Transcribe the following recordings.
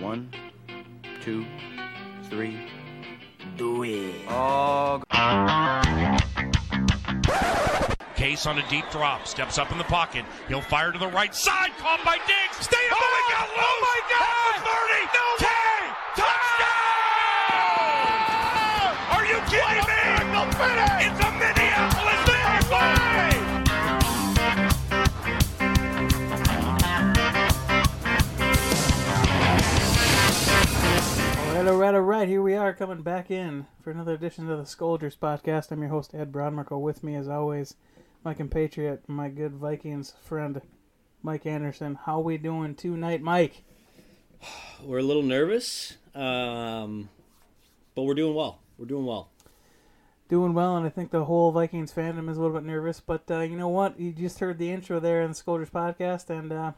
One, two, three. Do it. Oh, Case on a deep drop, steps up in the pocket. He'll fire to the right side, caught by Diggs. Stay up. Oh, my oh! God! Oh, my God! 30. No way! Touchdown! Are you kidding me? It's a right, all right, all right. Here we are coming back in for another edition of the Scolders podcast. I'm your host, Ed Brownmarkle. With me, as always, my compatriot, my good Vikings friend, Mike Anderson. How we doing tonight, Mike? We're a little nervous, um, but we're doing well. We're doing well. Doing well, and I think the whole Vikings fandom is a little bit nervous. But uh, you know what? You just heard the intro there in the Scolders podcast, and uh,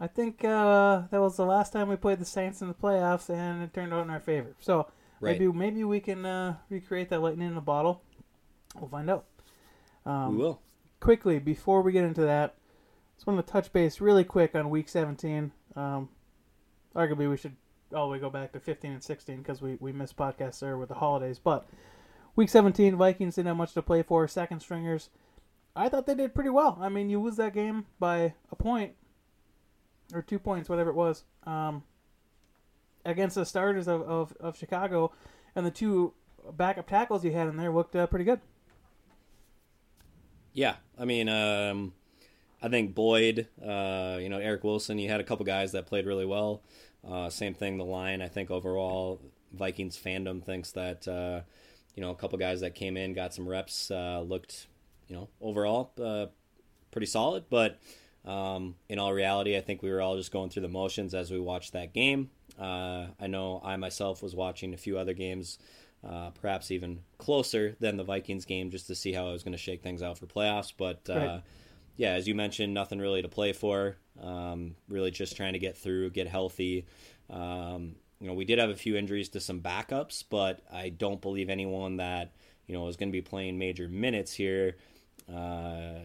I think uh, that was the last time we played the Saints in the playoffs, and it turned out in our favor. So Right. maybe maybe we can uh, recreate that lightning in a bottle. We'll find out. Um, we will. quickly before we get into that, just want to touch base really quick on Week 17. Um, arguably, we should all the way go back to 15 and 16 because we we missed podcasts there with the holidays. But Week 17, Vikings didn't have much to play for. Second stringers, I thought they did pretty well. I mean, you lose that game by a point or two points, whatever it was, um, against the starters of, of, of Chicago, and the two backup tackles you had in there looked uh, pretty good. Yeah, I mean, um, I think Boyd, uh, you know, Eric Wilson. You had a couple guys that played really well. Uh, same thing, the line. I think overall, Vikings fandom thinks that uh, you know a couple guys that came in got some reps uh, looked, you know, overall uh, pretty solid. But um, in all reality, I think we were all just going through the motions as we watched that game. Uh, I know I myself was watching a few other games, uh, perhaps even closer than the Vikings game, just to see how I was going to shake things out for playoffs. But uh, Right. yeah, as you mentioned, nothing really to play for. Um, really, just trying to get through, get healthy. Um, you know, we did have a few injuries to some backups, but I don't believe anyone that you know is going to be playing major minutes here. Uh,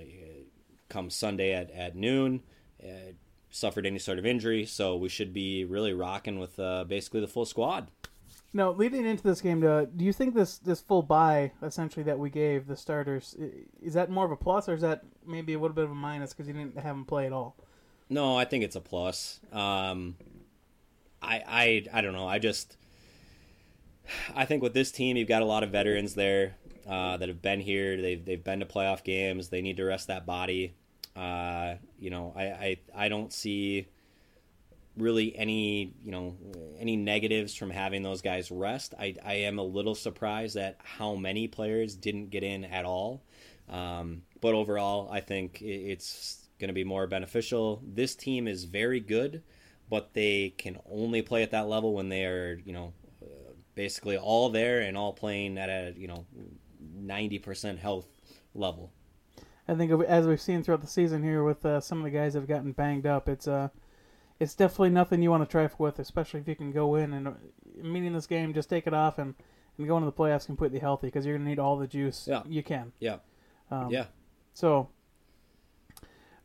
come Sunday at, at noon, uh, suffered any sort of injury, so we should be really rocking with uh, basically the full squad. No, leading into this game, uh, do you think this this full bye essentially that we gave the starters is that more of a plus or is that maybe a little bit of a minus because you didn't have them play at all? No, I think it's a plus. Um, I, I, I don't know. I just, I think with this team, you've got a lot of veterans there uh, that have been here. They've they've been to playoff games. They need to rest that body. Uh, you know, I, I, I don't see really any you know any negatives from having those guys rest. I, I am a little surprised at how many players didn't get in at all. Um, but overall, I think it's going to be more beneficial. This team is very good, but they can only play at that level when they are you know basically all there and all playing at a you know ninety percent health level. I think as we've seen throughout the season here with uh, some of the guys that have gotten banged up, it's uh, it's definitely nothing you want to trifle with, especially if you can go in and uh, meeting this game, just take it off and, and go into the playoffs completely healthy because you're gonna need all the juice Yeah. you can. Yeah, Um, yeah. So,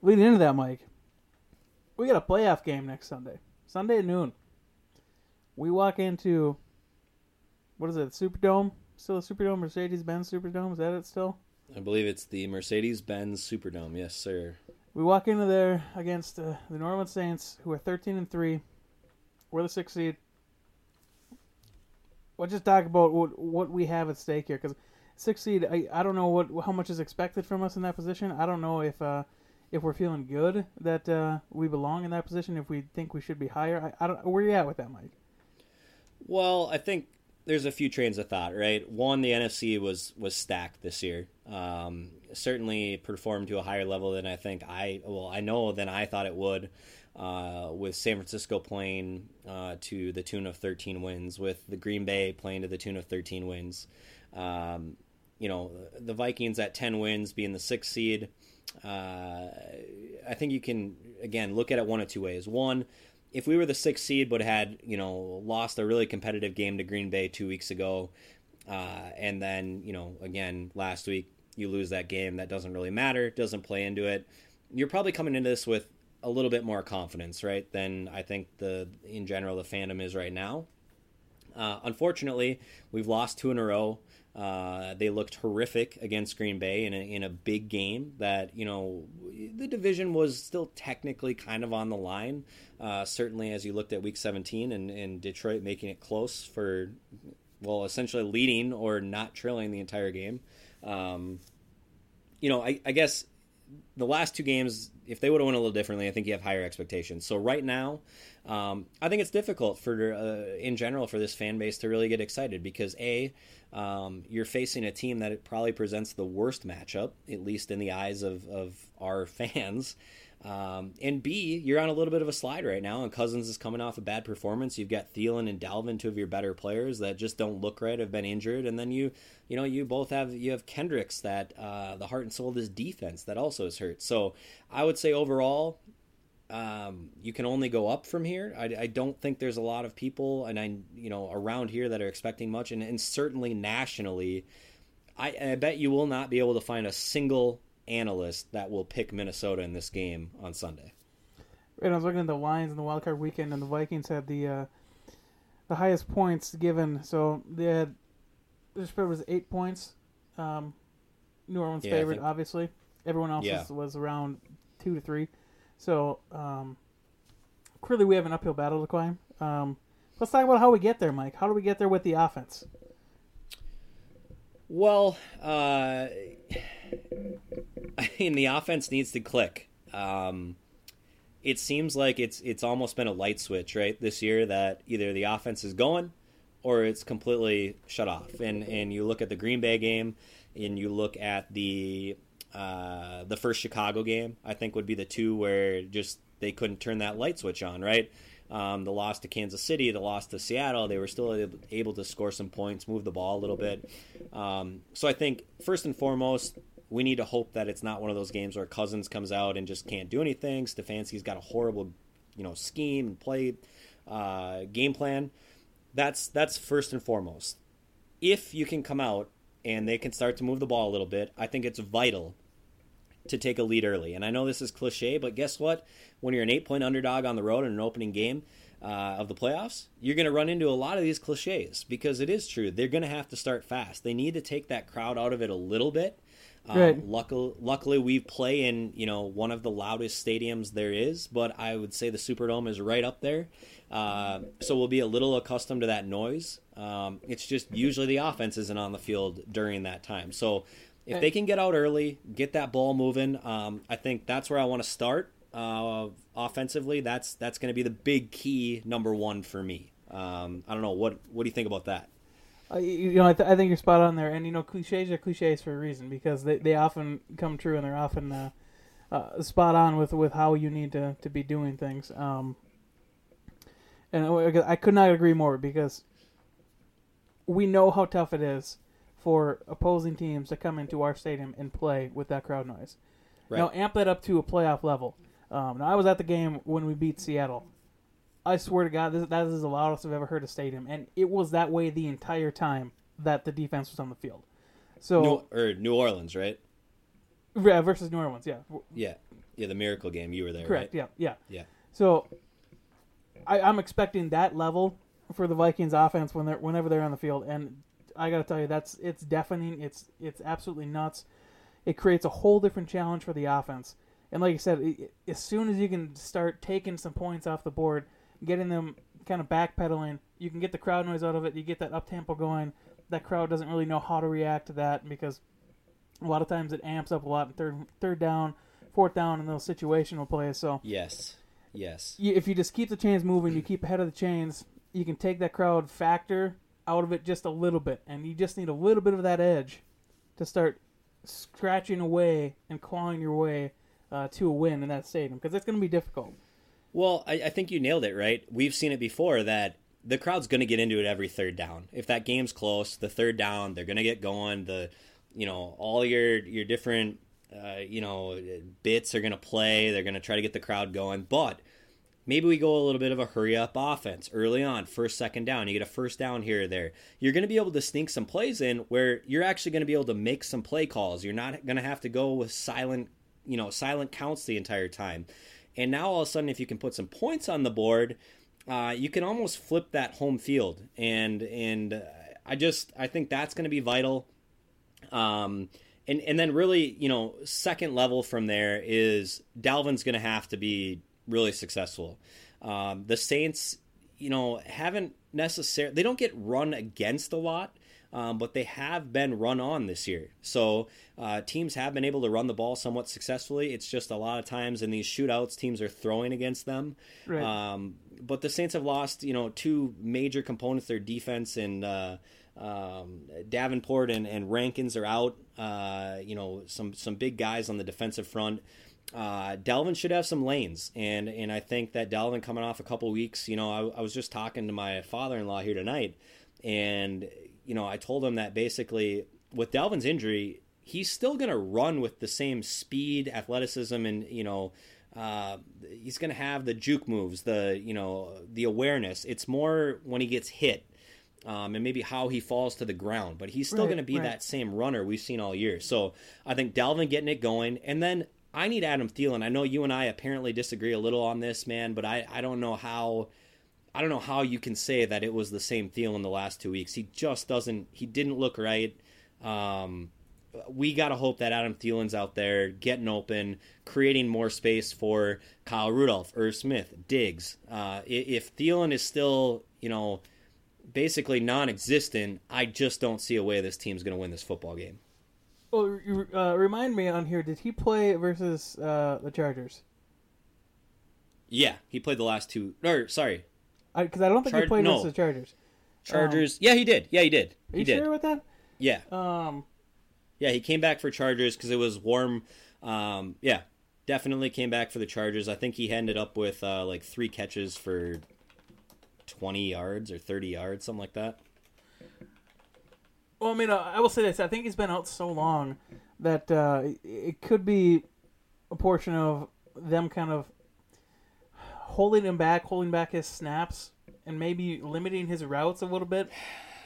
leading into that, Mike, we got a playoff game next Sunday. Sunday at noon. We walk into, what is it, Superdome? Still a Superdome? Mercedes Benz Superdome? Is that it still? I believe it's the Mercedes Benz Superdome. Yes, sir. We walk into there against uh, the New Orleans Saints, who are 13 and 3. We're the sixth seed. We'll just talk about what, what we have at stake here, because sixth seed, I, I don't know what how much is expected from us in that position. I don't know if uh, if we're feeling good that uh, we belong in that position. If we think we should be higher, I, I don't. Where you at with that, Mike? Well, I think there's a few trains of thought, right? One, the NFC was was stacked this year. Um, certainly performed to a higher level than I think I well I know than I thought it would. Uh, with San Francisco playing uh, to the tune of 13 wins, with the Green Bay playing to the tune of 13 wins. Um, you know, the Vikings at 10 wins, being the sixth seed. Uh, I think you can again look at it one of two ways. One, if we were the sixth seed but had you know lost a really competitive game to Green Bay two weeks ago, uh, and then you know again last week you lose that game, that doesn't really matter, doesn't play into it. You're probably coming into this with a little bit more confidence, right, than I think the in general the fandom is right now. Uh, unfortunately, we've lost two in a row. Uh, they looked horrific against Green Bay in a, in a big game that, you know, the division was still technically kind of on the line. Uh, certainly, as you looked at week 17 and, and Detroit making it close for, well, essentially leading or not trailing the entire game. Um, you know, I, I guess the last two games, if they would have won a little differently, I think you have higher expectations. So right now, um, I think it's difficult for uh, in general for this fan base to really get excited because a um, you're facing a team that probably presents the worst matchup, at least in the eyes of, of our fans. Um, and B, you're on a little bit of a slide right now, and Cousins is coming off a bad performance. You've got Thielen and Dalvin, two of your better players that just don't look right, have been injured, and then you, you know, you both have you have Kendricks that uh, the heart and soul of this defense that also is hurt. So I would say overall, um, you can only go up from here. I, I, don't think there's a lot of people, and I, you know, around here that are expecting much, and, and certainly nationally, I, I bet you will not be able to find a single analyst that will pick Minnesota in this game on Sunday. And I was looking at the lines in the wild card weekend, and the Vikings had the uh, the highest points given. So they had the spread was eight points. Um, New Orleans yeah, favorite, think, obviously. Everyone else yeah. was, was, around two to three. So um, clearly, we have an uphill battle to climb. Um, let's talk about how we get there, Mike. How do we get there with the offense? Well, uh, I mean, the offense needs to click. Um, it seems like it's it's almost been a light switch, right, this year that either the offense is going or it's completely shut off. And and you look at the Green Bay game, and you look at the uh, the first Chicago game. I think would be the two where just they couldn't turn that light switch on, right? Um, the loss to Kansas City, the loss to Seattle, they were still able to score some points, move the ball a little bit. Um, so I think first and foremost, we need to hope that it's not one of those games where Cousins comes out and just can't do anything. Stefanski's got a horrible, you know, scheme and play uh, game plan. That's that's first and foremost. If you can come out and they can start to move the ball a little bit, I think it's vital to take a lead early. And I know this is cliche, but guess what? When you're an eight point underdog on the road in an opening game uh, of the playoffs, you're going to run into a lot of these cliches because it is true. They're going to have to start fast. They need to take that crowd out of it a little bit um, luckily, luckily, we play in you know one of the loudest stadiums there is, but I would say the Superdome is right up there. Uh, so we'll be a little accustomed to that noise. Um, it's just usually the offense isn't on the field during that time. So if they can get out early, get that ball moving, um, I think that's where I want to start uh, offensively. That's that's going to be the big key number one for me. Um, I don't know what what do you think about that? Uh, you know, I, th- I, think you're spot on there, and you know, cliches are cliches for a reason because they, they often come true and they're often uh, uh, spot on with, with how you need to, to be doing things. Um, and I could not agree more because we know how tough it is for opposing teams to come into our stadium and play with that crowd noise. Right. Now amp that up to a playoff level. Um, now I was at the game when we beat Seattle. I swear to God, this, that is the loudest I've ever heard a stadium, and it was that way the entire time that the defense was on the field. So New, or New Orleans, right? Yeah, versus New Orleans, yeah. Yeah, yeah, the miracle game. You were there, correct? Right? Yeah, yeah, yeah. So I, I'm expecting that level for the Vikings offense when they're whenever they're on the field, and I got to tell you, that's it's deafening. It's it's absolutely nuts. It creates a whole different challenge for the offense. And like I said, it, as soon as you can start taking some points off the board, getting them kind of backpedaling. You can get the crowd noise out of it. You get that up tempo going. That crowd doesn't really know how to react to that because a lot of times it amps up a lot in third third down, fourth down in those situational plays. So yes, yes. You, if you just keep the chains moving, you keep ahead of the chains. You can take that crowd factor out of it just a little bit, and you just need a little bit of that edge to start scratching away and clawing your way uh, to a win in that stadium because it's going to be difficult. Well, I, I think you nailed it, right? We've seen it before that the crowd's going to get into it every third down. If that game's close, the third down, they're going to get going. The, you know, all your your different, uh, you know, bits are going to play. They're going to try to get the crowd going. But maybe we go a little bit of a hurry up offense early on, first, second down. You get a first down here or there. You're going to be able to sneak some plays in where you're actually going to be able to make some play calls. You're not going to have to go with silent, you know, silent counts the entire time And now all of a sudden, if you can put some points on the board, uh, you can almost flip that home field. And and uh, I just I think that's going to be vital. Um, and and then really, you know, second level from there is Dalvin's going to have to be really successful. Um, the Saints, you know, haven't necessarily they don't get run against a lot. Um, but they have been run on this year. So uh, teams have been able to run the ball somewhat successfully. It's just a lot of times in these shootouts, teams are throwing against them. Right. Um, but the Saints have lost, you know, two major components their defense and. Uh, um, Davenport and, and Rankins are out. Uh, you know, some some big guys on the defensive front. Uh, Dalvin should have some lanes, and and I think that Dalvin coming off a couple weeks. You know, I, I was just talking to my father-in-law here tonight, and you know, I told him that basically with Dalvin's injury, he's still going to run with the same speed, athleticism, and you know. Uh, he's going to have the juke moves, the you know the awareness. It's more when he gets hit, um, and maybe how he falls to the ground. But he's still Right, going to be right. that same runner we've seen all year. So I think Dalvin getting it going, and then I need Adam Thielen. I know you and I apparently disagree a little on this, man, but I, I don't know how I don't know how you can say that it was the same Thielen the last two weeks. He just doesn't. He didn't look right. Um, we got to hope that Adam Thielen's out there getting open, creating more space for Kyle Rudolph, Irv Smith, Diggs. Uh, if Thielen is still, you know, basically non-existent, I just don't see a way this team's going to win this football game. Well, you- uh, remind me on here. Did he play versus uh, the Chargers? Yeah, he played the last two. Or sorry, Because I, don't think Char- he played no. versus the Chargers. Chargers. yeah, he did. Yeah, he did. Are He you did. sure about that? Yeah. Um, Yeah, he came back for Chargers because it was warm. Um, yeah, definitely came back for the Chargers. I think he ended up with uh, like three catches for twenty yards or thirty yards, something like that. well, I mean, uh, I will say this: I think he's been out so long that uh, it could be a portion of them kind of holding him back, holding back his snaps, and maybe limiting his routes a little bit.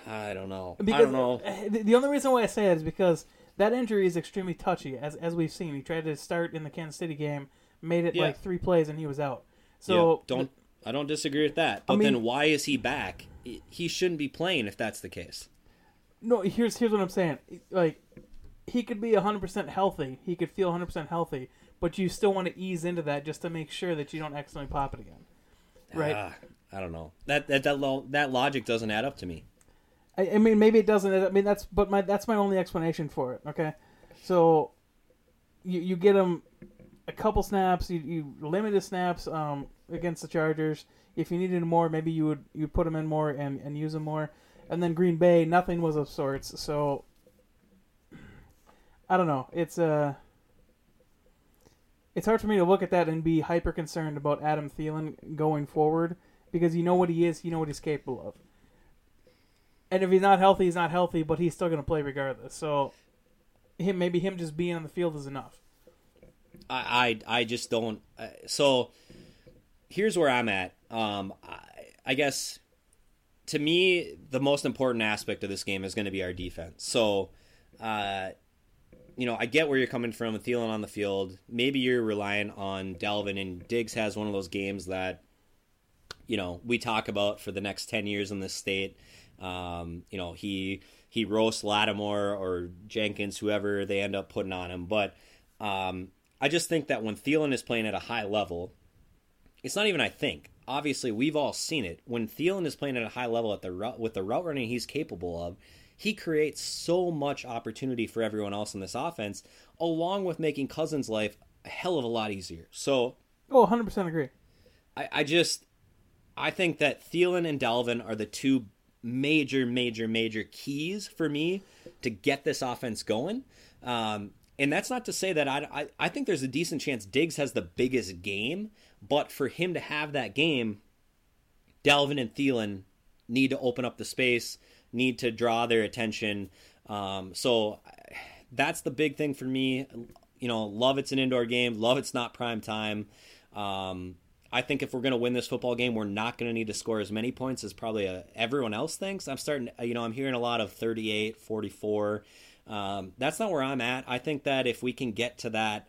I don't know. Because I don't know. uh, The, only reason why I say that is because that injury is extremely touchy, as as we've seen. He tried to start in the Kansas City game, made it Yeah. like three plays, and he was out. Yeah, So don't I don't disagree with that. But mean- then why is he back? He shouldn't be playing if that's the case. No, here's here's what I'm saying. Like, he could be 100% healthy. He could feel 100% healthy, but you still want to ease into that just to make sure that you don't accidentally pop it again. Right. Ah, I don't know. That that that, lo- that logic doesn't add up to me. I, I mean, maybe it doesn't. I mean, that's but my that's my only explanation for it. Okay, so you you get them a couple snaps. You you limit his snaps um, against the Chargers. If you needed more, maybe you would you put him in more and and use him more. And then Green Bay, nothing was of sorts. So I don't know. It's uh it's hard for me to look at that and be hyper concerned about Adam Thielen going forward because you know what he is, you know what he's capable of. And if he's not healthy, he's not healthy, but he's still going to play regardless. So, him maybe him just being on the field is enough. I I, I just don't. Uh, so here's where I'm at. Um, I, I guess to me the most important aspect of this game is going to be our defense. So, uh, you know, I get where you're coming from with Thielen on the field. Maybe you're relying on Dalvin, and Diggs has one of those games that you know we talk about for the next ten years in this state. Um, you know, he he roasts Lattimore or Jenkins, whoever they end up putting on him. But um, I just think that when Thielen is playing at a high level, it's not even I think. Obviously, we've all seen it. When Thielen is playing at a high level at the with the route running he's capable of, he creates so much opportunity for everyone else in this offense, along with making Cousins' life a hell of a lot easier. So Oh, 100% agree. I, I just I think that Thielen and Dalvin are the two major, major, major keys for me to get this offense going. Um, and that's not to say that I, I I think there's a decent chance Diggs has the biggest game, but for him to have that game, Dalvin and Thielen need to open up the space, need to draw their attention. Um, so that's the big thing for me. You know, love it's an indoor game. Love it's not prime time. Um, I think if we're going to win this football game, we're not going to need to score as many points as probably uh, everyone else thinks. I'm starting, you know, I'm hearing a lot of 38, 44. Um, that's not where I'm at. I think that if we can get to that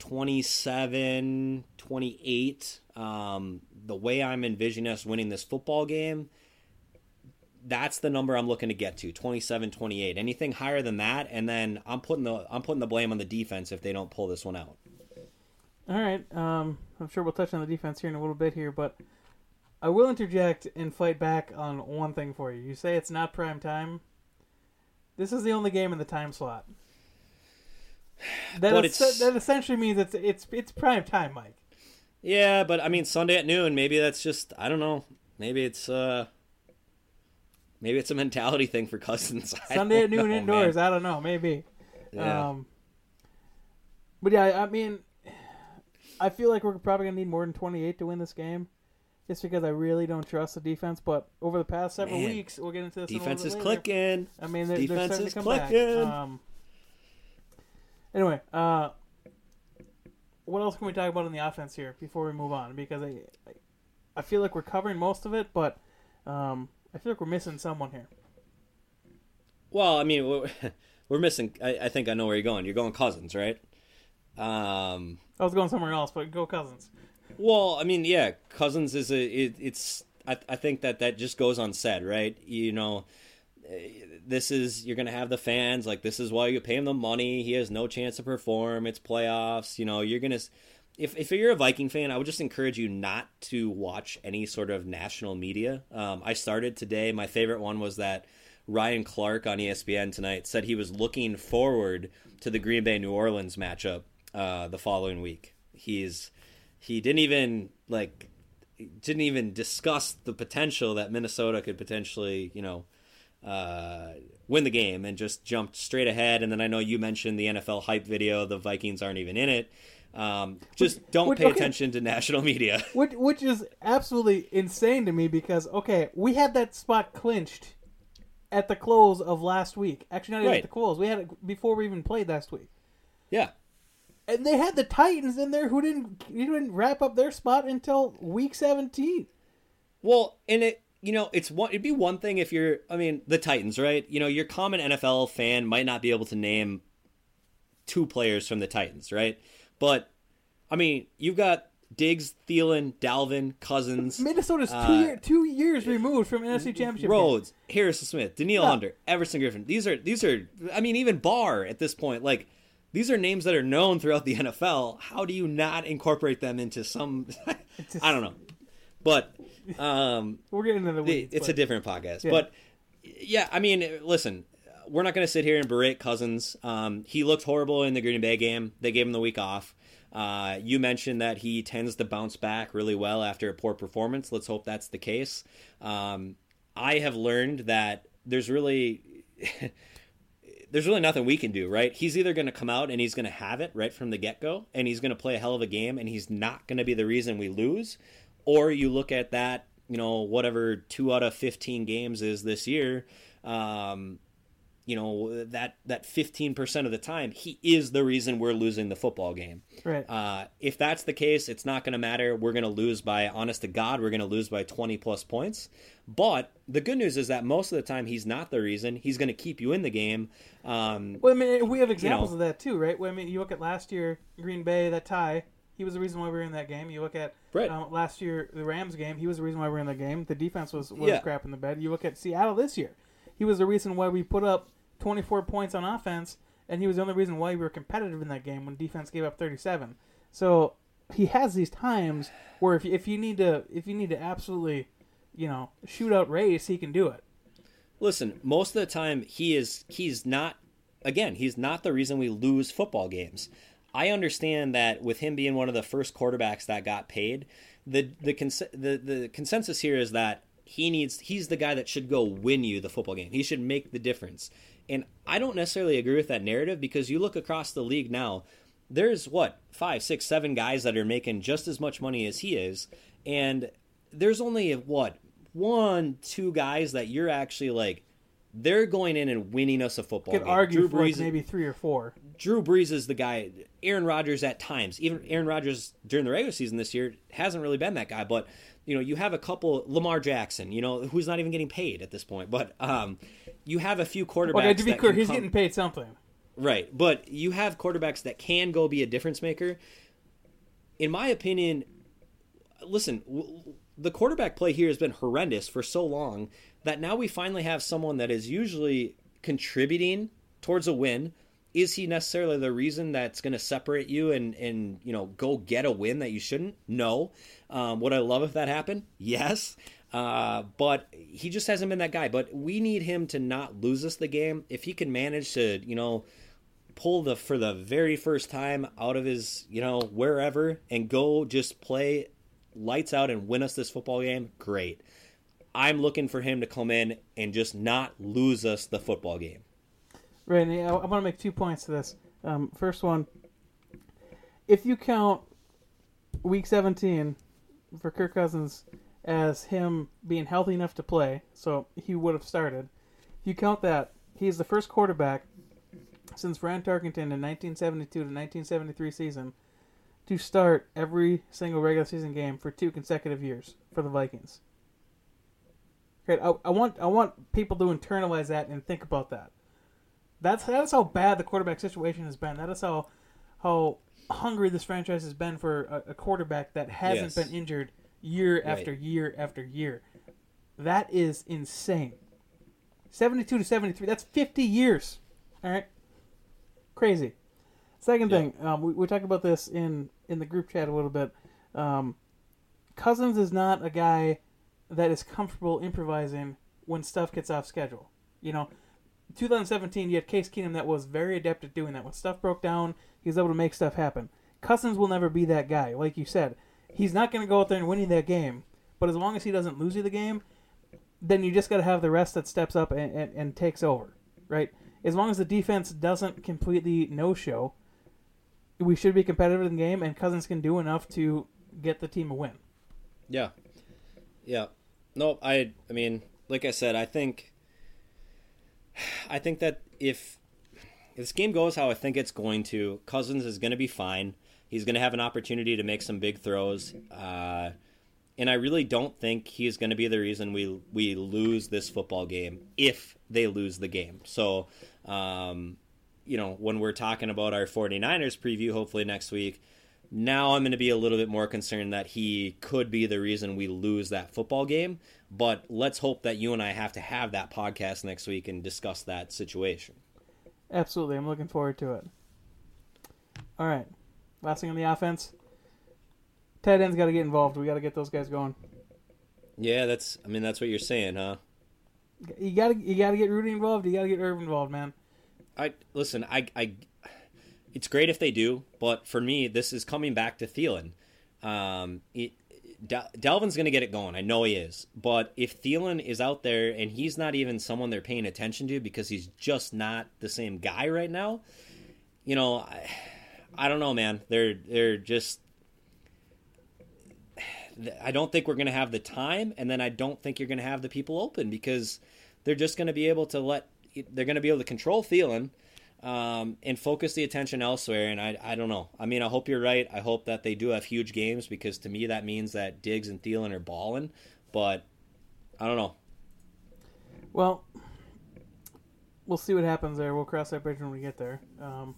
27, 28. Um, the way I'm envisioning us winning this football game, that's the number I'm looking to get to 27 28 anything higher than that and then I'm putting the I'm putting the blame on the defense if they don't pull this one out All right. Um, I'm sure we'll touch on the defense here in a little bit here, but I will interject and fight back on one thing for you. You say it's not prime time. This is the only game in the time slot. That, es- that essentially means it's it's it's prime time, Mike. yeah but I mean Sunday at noon maybe that's just I don't know maybe it's uh maybe it's a mentality thing for Cousins I Sunday at noon know, indoors. man. I don't know, maybe. yeah. Um, but yeah, I mean, I feel like we're probably gonna need more than 28 to win this game, just because I really don't trust the defense. But over the past several Man, weeks, we'll get into this. defense is later. clicking I mean, they're, Defense they're is to come clicking. back. Um, anyway, uh, what else can we talk about in the offense here before we move on? Because I, I, I feel like we're covering most of it, but um, I feel like we're missing someone here. Well, I mean, we're, we're missing. I, I think I know where you're going. You're going Cousins, right? Um, I was going somewhere else, but go Cousins. well, I mean, yeah, Cousins is a. It, it's. I, I think that that just goes unsaid, right? You know, this is you're gonna have the fans like this is why you pay him the money. He has no chance to perform. It's playoffs. You know, you're gonna. If if you're a Viking fan, I would just encourage you not to watch any sort of national media. Um, I started today. My favorite one was that Ryan Clark on ESPN tonight said he was looking forward to the Green Bay New Orleans matchup uh, the following week. He's he didn't even like didn't even discuss the potential that Minnesota could potentially you know uh, win the game and just jumped straight ahead. And then I know you mentioned the NFL hype video. The Vikings aren't even in it. Um, just don't which- pay okay. attention to national media. Which which is absolutely insane to me because okay, we had that spot clinched at the close of last week. Actually, not even Right. at the close. We had it before we even played last week. yeah. And they had the Titans in there who didn't who didn't wrap up their spot until week 17. Well, and it you know it's one it'd be one thing if you're I mean the Titans right you know your common NFL fan might not be able to name two players from the Titans right but I mean you've got Diggs, Thielen, Dalvin, Cousins, Minnesota's two Uh, year, two years removed from NFC Championship. Rhodes, Harrison Smith, Danielle Yeah. Hunter, Everson Griffen. These are these are I mean even Barr at this point like these are names that are known throughout the NFL. How do you not incorporate them into some I don't know. But um We're getting into the weeds. it's a different podcast. Yeah. But yeah, I mean, listen, we're not going to sit here and berate Cousins. Um, he looked horrible in the Green Bay game. They gave him the week off. Uh, you mentioned that he tends to bounce back really well after a poor performance. Let's hope that's the case. Um, I have learned that there's really. There's really nothing we can do, right? He's either going to come out and he's going to have it right from the get go, and he's going to play a hell of a game, and he's not going to be the reason we lose, or you look at that, you know, whatever two out of 15 games is this year, um, you know, that, that 15% of the time, he is the reason we're losing the football game. right. Uh, if that's the case, it's not going to matter. We're going to lose by, honest to God, we're going to lose by 20 plus points. But the good news is that most of the time, he's not the reason. He's going to keep you in the game. Um, Well, I mean, we have examples know. of that too, right? Well, I mean, you look at last year, Green Bay, that tie. He was the reason why we were in that game. You look at Right. um, last year, the Rams game. He was the reason why we were in the game. The defense was, was Yeah. crap in the bed. You look at Seattle this year. He was the reason why we put up 24 points on offense, and he was the only reason why we were competitive in that game when defense gave up 37. So he has these times where if if you need to if you need to absolutely, you know, shoot out race, he can do it. listen, most of the time he is he's not again, he's not the reason we lose football games. I understand that with him being one of the first quarterbacks that got paid, the the cons- the, the consensus here is that he needs he's the guy that should go win you the football game. He should make the difference. And I don't necessarily agree with that narrative because you look across the league now, there's what, five, six, seven guys that are making just as much money as he is, and there's only what, one, two guys that you're actually like they're going in and winning us a football Could game. argue Drew for like Brees, maybe three or four. Drew Brees is the guy. Aaron Rodgers at times, even Aaron Rodgers during the regular season this year hasn't really been that guy. But you know, you have a couple Lamar Jackson, you know, who's not even getting paid at this point. But um, you have a few quarterbacks. Okay, to be clear, he's come- getting paid something. Right, but you have quarterbacks that can go be a difference maker. In my opinion, listen, w- the quarterback play here has been horrendous for so long that now we finally have someone that is usually contributing towards a win. Is he necessarily the reason that's going to separate you and and you know go get a win that you shouldn't? No. Um, would I love if that happened? Yes. Uh, but he just hasn't been that guy. But we need him to not lose us the game. If he can manage to, you know, pull the for the very first time out of his, you know, wherever and go just play lights out and win us this football game, great. I'm looking for him to come in and just not lose us the football game. Right. I, want to make two points to this. Um, first one, if you count Week 17 for Kirk Cousins as him being healthy enough to play, so he would have started. If you count that, he's the first quarterback since Fran Tarkenton in 1972 to 1973 season to start every single regular season game for two consecutive years for the Vikings. Okay, I, I want I want people to internalize that and think about that. That's that's how bad the quarterback situation has been. That is how how hungry this franchise has been for a, a quarterback that hasn't Yes. been injured year Right. after year after year. That is insane. Seventy-two to seventy-three. That's fifty years. All right, crazy. Second Yeah. thing, um, we, we talked about this in in the group chat a little bit. Um, Cousins is not a guy that is comfortable improvising when stuff gets off schedule. You know, 2017, you had Case Keenum that was very adept at doing that. When stuff broke down, he was able to make stuff happen. Cousins will never be that guy. Like you said, he's not going to go out there and win you that game. But as long as he doesn't lose you the game, then you just got to have the rest that steps up and, and, and takes over, right? As long as the defense doesn't completely no-show, we should be competitive in the game, and Cousins can do enough to get the team a win. Yeah. Yeah. No, I I mean, like I said, I think I think that if this game goes how I think it's going to, Cousins is going to be fine. He's going to have an opportunity to make some big throws. Uh, and I really don't think he's going to be the reason we we lose this football game if they lose the game. So, um, you know, when we're talking about our 49ers preview hopefully next week, now I'm going to be a little bit more concerned that he could be the reason we lose that football game. But let's hope that you and I have to have that podcast next week and discuss that situation. Absolutely, I'm looking forward to it. All right, last thing on the offense. Tight ends got to get involved. We got to get those guys going. Yeah, that's. I mean, that's what you're saying, huh? You got to you got to get Rudy involved. You got to get Irv involved, man. I listen. I, I. It's great if they do, but for me, this is coming back to Thielen. Um, it, Del- Dalvin's going to get it going. I know he is. But if Thielen is out there and he's not even someone they're paying attention to because he's just not the same guy right now, you know, I, I don't know, man. They're they're just. I don't think we're going to have the time, and then I don't think you're going to have the people open because they're just going to be able to let. They're going to be able to control Thielen um, and focus the attention elsewhere. And I, I don't know. I mean, I hope you're right. I hope that they do have huge games because to me that means that Diggs and Thielen are balling. But I don't know. Well, we'll see what happens there. We'll cross that bridge when we get there. Um,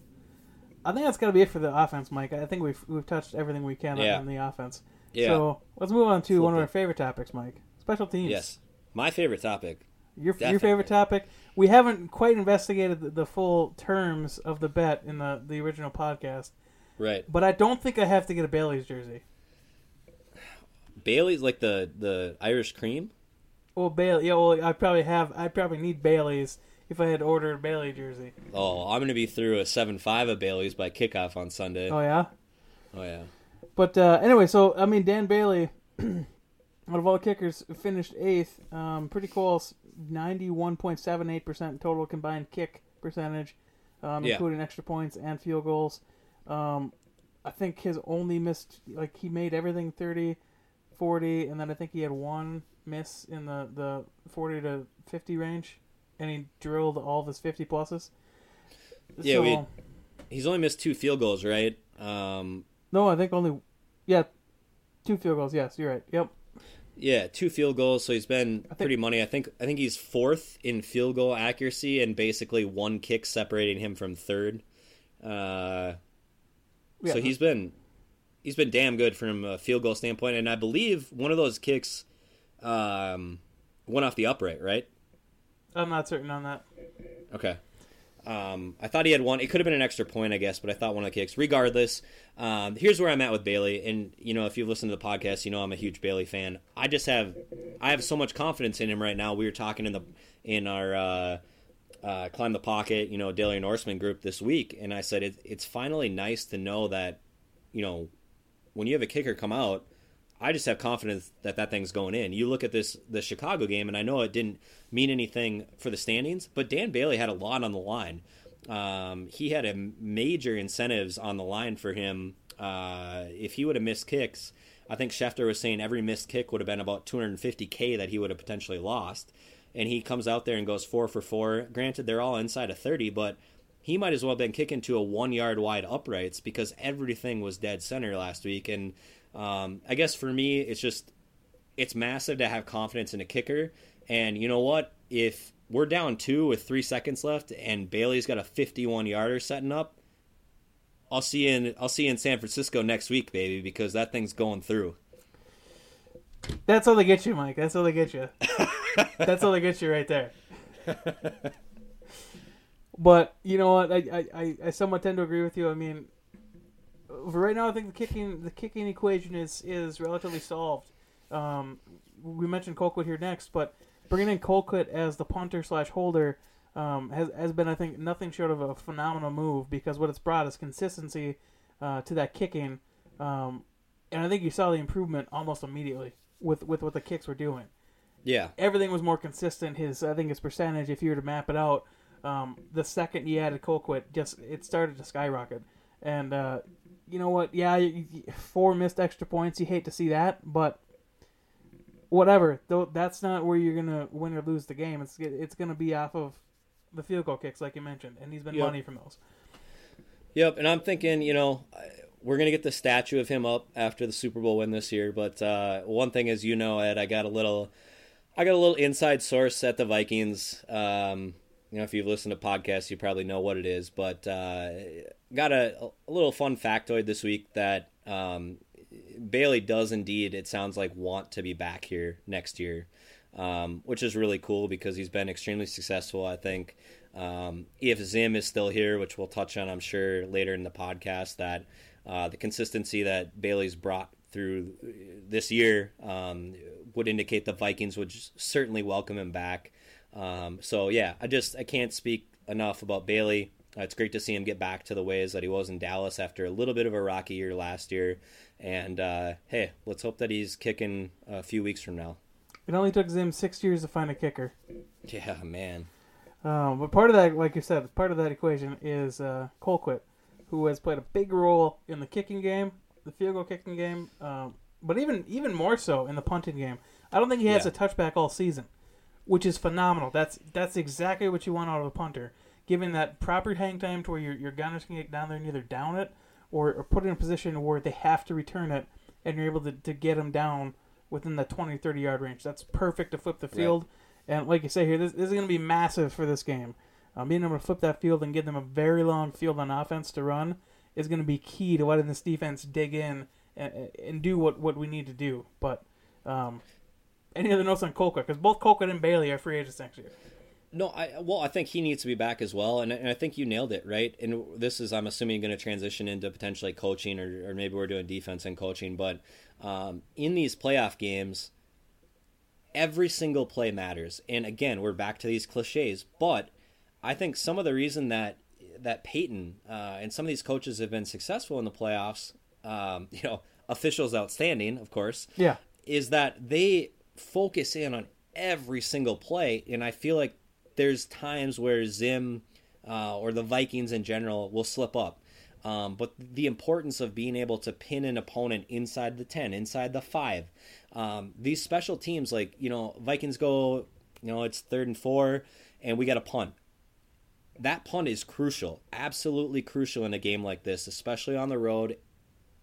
I think that's got to be it for the offense, Mike. I think we've we've touched everything we can Yeah. on the offense. Yeah. So let's move on to one of Flip our favorite topics, Mike. Special teams. Yes, my favorite topic. Your, your favorite topic. We haven't quite investigated the, the full terms of the bet in the, the original podcast, Right, but I don't think I have to get a Bailey's jersey. Bailey's like the the Irish cream. Well, Bailey. Yeah, well, I probably have. I probably need Bailey's if I had ordered a Bailey jersey. Oh, I'm gonna be through a seven five of Bailey's by kickoff on Sunday. Oh yeah. Oh yeah. But uh, anyway, so I mean, Dan Bailey, out of all kickers, finished eighth. Um, pretty close, ninety-one point seven eight percent total combined kick percentage, um, Yeah. including extra points and field goals. Um, I think his only missed, like he made everything 30, 40, and then I think he had one miss in the the forty to fifty range, and he drilled all of his fifty pluses. Yeah, So- we- He's only missed two field goals, right? Um, no, I think only, yeah, two field goals. Yes, you're right. Yep. Yeah, two field goals, so he's been pretty money. I think I think he's fourth in field goal accuracy and basically one kick separating him from third. Uh, Yeah. So he's been he's been damn good from a field goal standpoint, and I believe one of those kicks um, went off the upright, right? I'm not certain on that. Okay. Um, I thought he had one. It could have been an extra point, I guess, but I thought one of the kicks. Regardless, um, here's where I'm at with Bailey. And you know, if you've listened to the podcast, you know I'm a huge Bailey fan. I just have, I have so much confidence in him right now. We were talking in the in our uh, uh, climb the pocket, you know, Daily Norseman group this week, and I said it, it's finally nice to know that, you know, when you have a kicker come out, I just have confidence that that thing's going in. You look at this the Chicago game, and I know it didn't mean anything for the standings, but Dan Bailey had a lot on the line. Um, he had a major incentives on the line for him. Uh, if he would have missed kicks, I think Schefter was saying every missed kick would have been about 250k that he would have potentially lost. And he comes out there and goes four for four. Granted, they're all inside of 30, but he might as well have been kicking to a one yard wide uprights because everything was dead center last week. And um, I guess for me, it's just it's massive to have confidence in a kicker. And you know what? If we're down two with three seconds left, and Bailey's got a 51 yarder setting up, I'll see you in I'll see you in San Francisco next week, baby, because that thing's going through. That's all they get you, Mike. That's all they get you. That's all they get you right there. But you know what? I, I, I, somewhat tend to agree with you. I mean, for right now, I think the kicking the kicking equation is is relatively solved. Um, we mentioned Colquitt here next, but bringing in Colquitt as the punter slash holder um, has has been, I think, nothing short of a phenomenal move because what it's brought is consistency uh, to that kicking, um, and I think you saw the improvement almost immediately with with what the kicks were doing Yeah, everything was more consistent. His I think his percentage, if you were to map it out, um, the second you added Colquitt, just it started to skyrocket. And uh, you know what? Yeah, you, you- four missed extra points. You hate to see that, but whatever. Though that's not where you're gonna win or lose the game. It's it's gonna be off of the field goal kicks, like you mentioned, and he's been Yep. money from those. Yep, and I'm thinking, you know, we're gonna get the statue of him up after the Super Bowl win this year. But uh, one thing is, you know, Ed, I got a little, I got a little inside source at the Vikings. Um, you know, if you've listened to podcasts, you probably know what it is. But uh, got a, a little fun factoid this week that um, Bailey does indeed, it sounds like, want to be back here next year, um, which is really cool because he's been extremely successful. I think um, if Zim is still here, which we'll touch on, I'm sure, later in the podcast, that uh, the consistency that Bailey's brought through this year um, would indicate the Vikings would certainly welcome him back. Um, so yeah, I just I can't speak enough about Bailey. Uh, it's great to see him get back to the ways that he was in Dallas after a little bit of a rocky year last year. And uh, hey, let's hope that he's kicking a few weeks from now. It only took Zim six years to find a kicker. Yeah, man. Um, but part of that, like you said, part of that equation is uh, Colquitt, who has played a big role in the kicking game, the field goal kicking game, um, but even even more so in the punting game. I don't think he has Yeah. a touchback all season, which is phenomenal. That's that's exactly what you want out of a punter, giving that proper hang time to where your, your gunners can get down there and either down it or, or put in a position where they have to return it, and you're able to, to get them down within the 20, 30 yard range. That's perfect to flip the field. And like you say here, this, this is going to be massive for this game. Um, being able to flip that field and give them a very long field on offense to run is going to be key to letting this defense dig in and, and do what, what we need to do. But um, any other notes on Colquitt? Because both Colquitt and Bailey are free agents next year. No, I well, I think he needs to be back as well, and, and I think you nailed it, right? And this is, I'm assuming, going to transition into potentially coaching, or, or maybe we're doing defense and coaching. But um, in these playoff games, every single play matters. And again, we're back to these cliches, but I think some of the reason that that Payton uh, and some of these coaches have been successful in the playoffs, um, you know, officials outstanding, of course, Yeah. is that they focus in on every single play, and I feel like there's times where Zim uh, or the Vikings in general will slip up. Um, but the importance of being able to pin an opponent inside the 10, inside the 5. Um, these special teams, like, you know, Vikings go, you know, it's third and four, and we got a punt. That punt is crucial, absolutely crucial in a game like this, especially on the road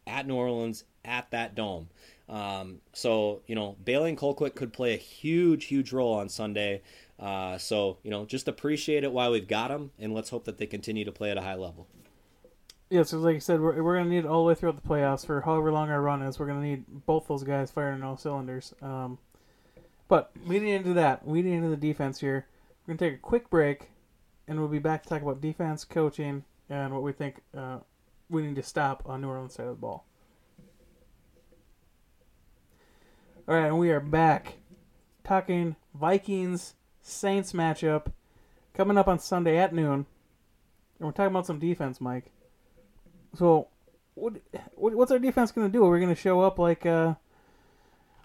at New Orleans at that dome. Um, so you know, Bailey and Colquitt could play a huge, huge role on Sunday. Uh, so you know, just appreciate it while we've got them, and let's hope that they continue to play at a high level. Yeah, so like I said, we're, we're going to need all the way throughout the playoffs for however long our run is. We're going to need both those guys firing all cylinders. Um, but leading into that, leading into the defense here, we're going to take a quick break, and we'll be back to talk about defense, coaching, and what we think uh, we need to stop on New Orleans side of the ball. All right, and we are back talking Vikings Saints matchup coming up on Sunday at noon. And we're talking about some defense, Mike. So, what, what what's our defense going to do? Are we going to show up like uh,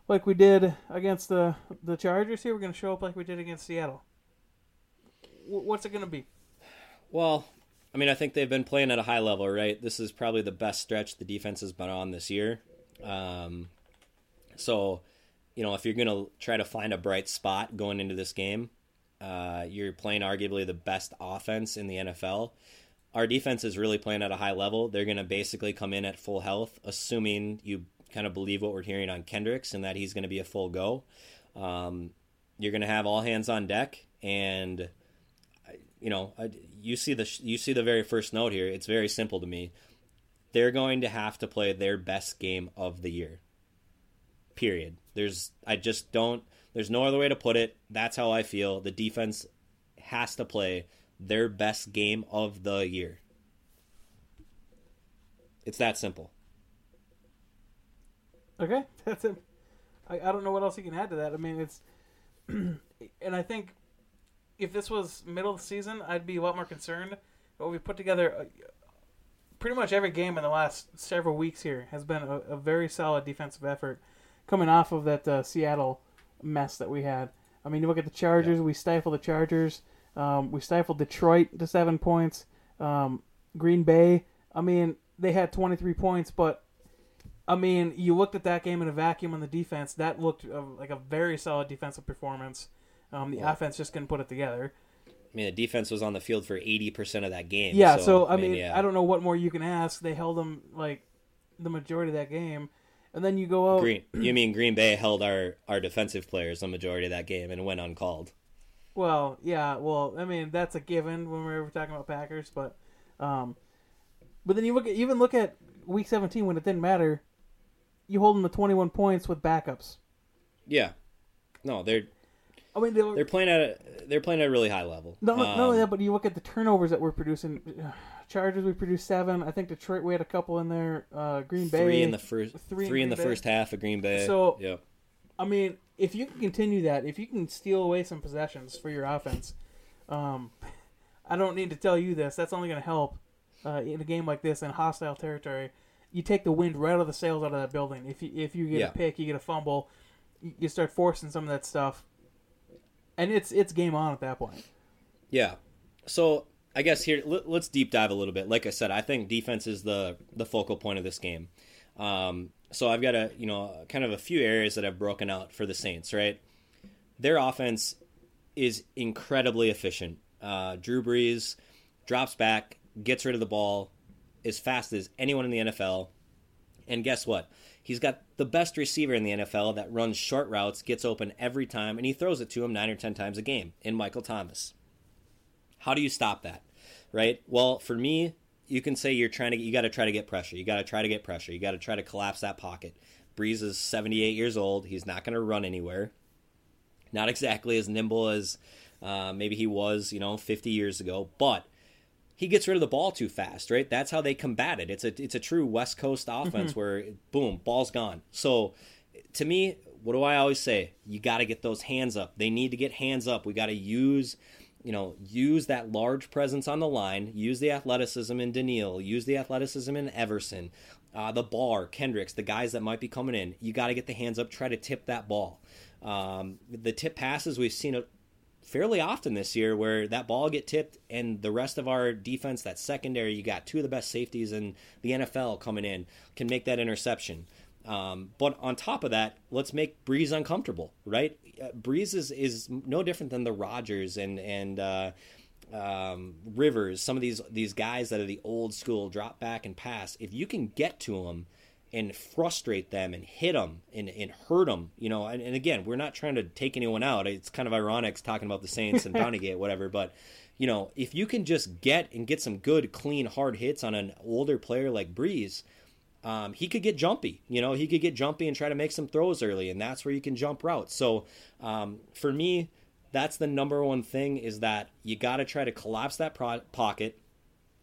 like we did against the the Chargers here? We're going to show up like we did against Seattle. What's it going to be? Well, I mean, I think they've been playing at a high level, right? This is probably the best stretch the defense has been on this year. Um, so, you know, if you're going to try to find a bright spot going into this game, uh, you're playing arguably the best offense in the NFL. Our defense is really playing at a high level. They're going to basically come in at full health, assuming you kind of believe what we're hearing on Kendricks and that he's going to be a full go. Um, you're going to have all hands on deck, and you know, you see the you see the very first note here. It's very simple to me. They're going to have to play their best game of the year. Period. There's I just don't. There's no other way to put it. That's how I feel. The defense has to play their best game of the year. It's that simple. Okay, that's it. I, I don't know what else you can add to that. I mean, it's and I think if this was middle of the season, I'd be a lot more concerned. But we put together uh, pretty much every game in the last several weeks here has been a, a very solid defensive effort coming off of that uh, Seattle mess that we had. I mean, you look at the Chargers. We stifled the Chargers. Um, we stifled Detroit to seven points. Um, Green Bay. I mean, they had 23 points, but I mean, you looked at that game in a vacuum on the defense. That looked uh, like a very solid defensive performance. Um, the Yeah. offense just couldn't put it together. I mean, the defense was on the field for eighty percent of that game. Yeah, so, I mean, yeah. I don't know what more you can ask. They held them like the majority of that game, and then you go out. Green, you mean Green Bay held our, our defensive players the majority of that game and went uncalled. Well, yeah, well, I mean that's a given when we're talking about Packers, but, um, but then you look at even look at Week 17 when it didn't matter. You hold them to 21 points with backups. Yeah, no, they're I mean, they they're playing at a, they're playing at a really high level. No, not only Um, that, but you look at the turnovers that we're producing. Chargers, we produced seven. I think Detroit, we had a couple in there. Uh, Green Bay, three in the first three three, in in the Bay. first half of Green Bay. So- yeah. I mean, if you can continue that, if you can steal away some possessions for your offense, um, I don't need to tell you this. That's only going to help uh, in a game like this in hostile territory. You take the wind right out of the sails out of that building. If you if you get Yeah. a pick, you get a fumble, you you start forcing some of that stuff, and it's it's game on at that point. Yeah. So I guess here let, us deep dive a little bit. Like I said, I think defense is the the focal point of this game. Um, so I've got a you know kind of a few areas that I've broken out for the Saints. Right, their offense is incredibly efficient. Uh, Drew Brees drops back, gets rid of the ball as fast as anyone in the NFL. And guess what? He's got the best receiver in the NFL that runs short routes, gets open every time, and he throws it to him nine or ten times a game in Michael Thomas. How do you stop that? Right? Well, for me, you can say you're trying to you got to try to get pressure. You got to try to get pressure. You got to try to collapse that pocket. Brees is 78 years old. He's not going to run anywhere. Not exactly as nimble as uh, maybe he was, you know, 50 years ago, but he gets rid of the ball too fast, right? That's how they combat it. It's a it's a true West Coast offense where boom, ball's gone. So to me, what do I always say? You got to get those hands up. They need to get hands up. We got to use you know, use that large presence on the line, use the athleticism in Danielle, use the athleticism in Everson, uh, the Barr, Kendricks, the guys that might be coming in. You got to get the hands up, try to tip that ball. Um, the tip passes, we've seen it fairly often this year where that ball get tipped and the rest of our defense, that secondary, you got two of the best safeties in the NFL coming in, can make that interception. Um, but on top of that, let's make Brees uncomfortable, right? Uh, Brees is, is no different than the Rodgers and and uh, um, Rivers, some of these these guys that are the old school drop back and pass. If you can get to them and frustrate them and hit them and, and hurt them. You know, and, and again, we're not trying to take anyone out. It's kind of ironic talking about the Saints and Bountygate, whatever. But you know, if you can just get and get some good, clean, hard hits on an older player like Brees. Um, he could get jumpy. You know, he could get jumpy and try to make some throws early, and that's where you can jump routes. So, um, for me, that's the number one thing is that you got to try to collapse that pro- pocket,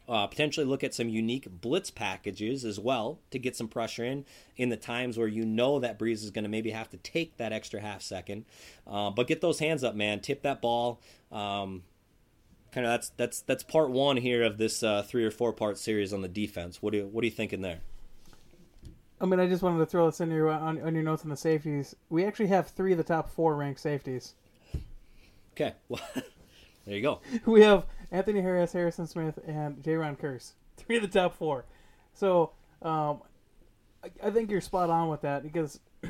uh, potentially look at some unique blitz packages as well to get some pressure in in the times where you know that Brees is going to maybe have to take that extra half second. Uh, but get those hands up, man. Tip that ball. Um, kind of that's that's that's part one here of this uh, three or four part series on the defense. What do you, what are you thinking there? I mean, I just wanted to throw this in your on, on your notes on the safeties. We actually have three of the top four ranked safeties. Okay, well, there you go. We have Anthony Harris, Harrison Smith, and Jayron Kearse. Three of the top four. So um, I, I think you're spot on with that because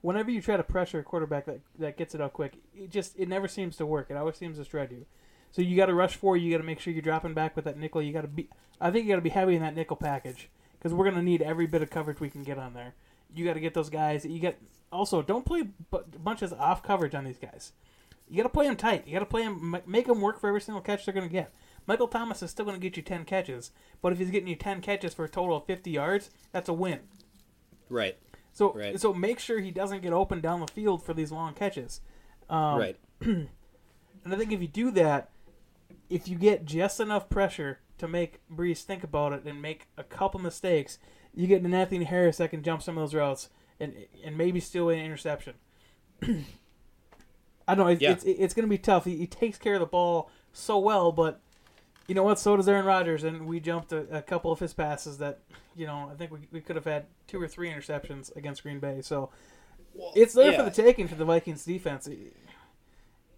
whenever you try to pressure a quarterback that, that gets it out quick, it just it never seems to work. It always seems to shred you. So you got to rush for. You got to make sure you're dropping back with that nickel. You got to be. I think you got to be heavy in that nickel package because we're gonna need every bit of coverage we can get on there. You got to get those guys. You get also don't play bu- bunches of off coverage on these guys. You got to play them tight. You got to play them, make them work for every single catch they're gonna get. Michael Thomas is still gonna get you ten catches, but if he's getting you ten catches for a total of fifty yards, that's a win. Right. So Right. so make sure he doesn't get open down the field for these long catches. Um, right. and I think if you do that, if you get just enough pressure to make Brees think about it and make a couple mistakes, you get an Anthony Harris that can jump some of those routes and and maybe steal an interception. I don't know. It's, Yeah. it's, it's going to be tough. He, he takes care of the ball so well, but you know what? So does Aaron Rodgers, and we jumped a, a couple of his passes that you know I think we, we could have had two or three interceptions against Green Bay. So it's there for the taking for the Vikings defense.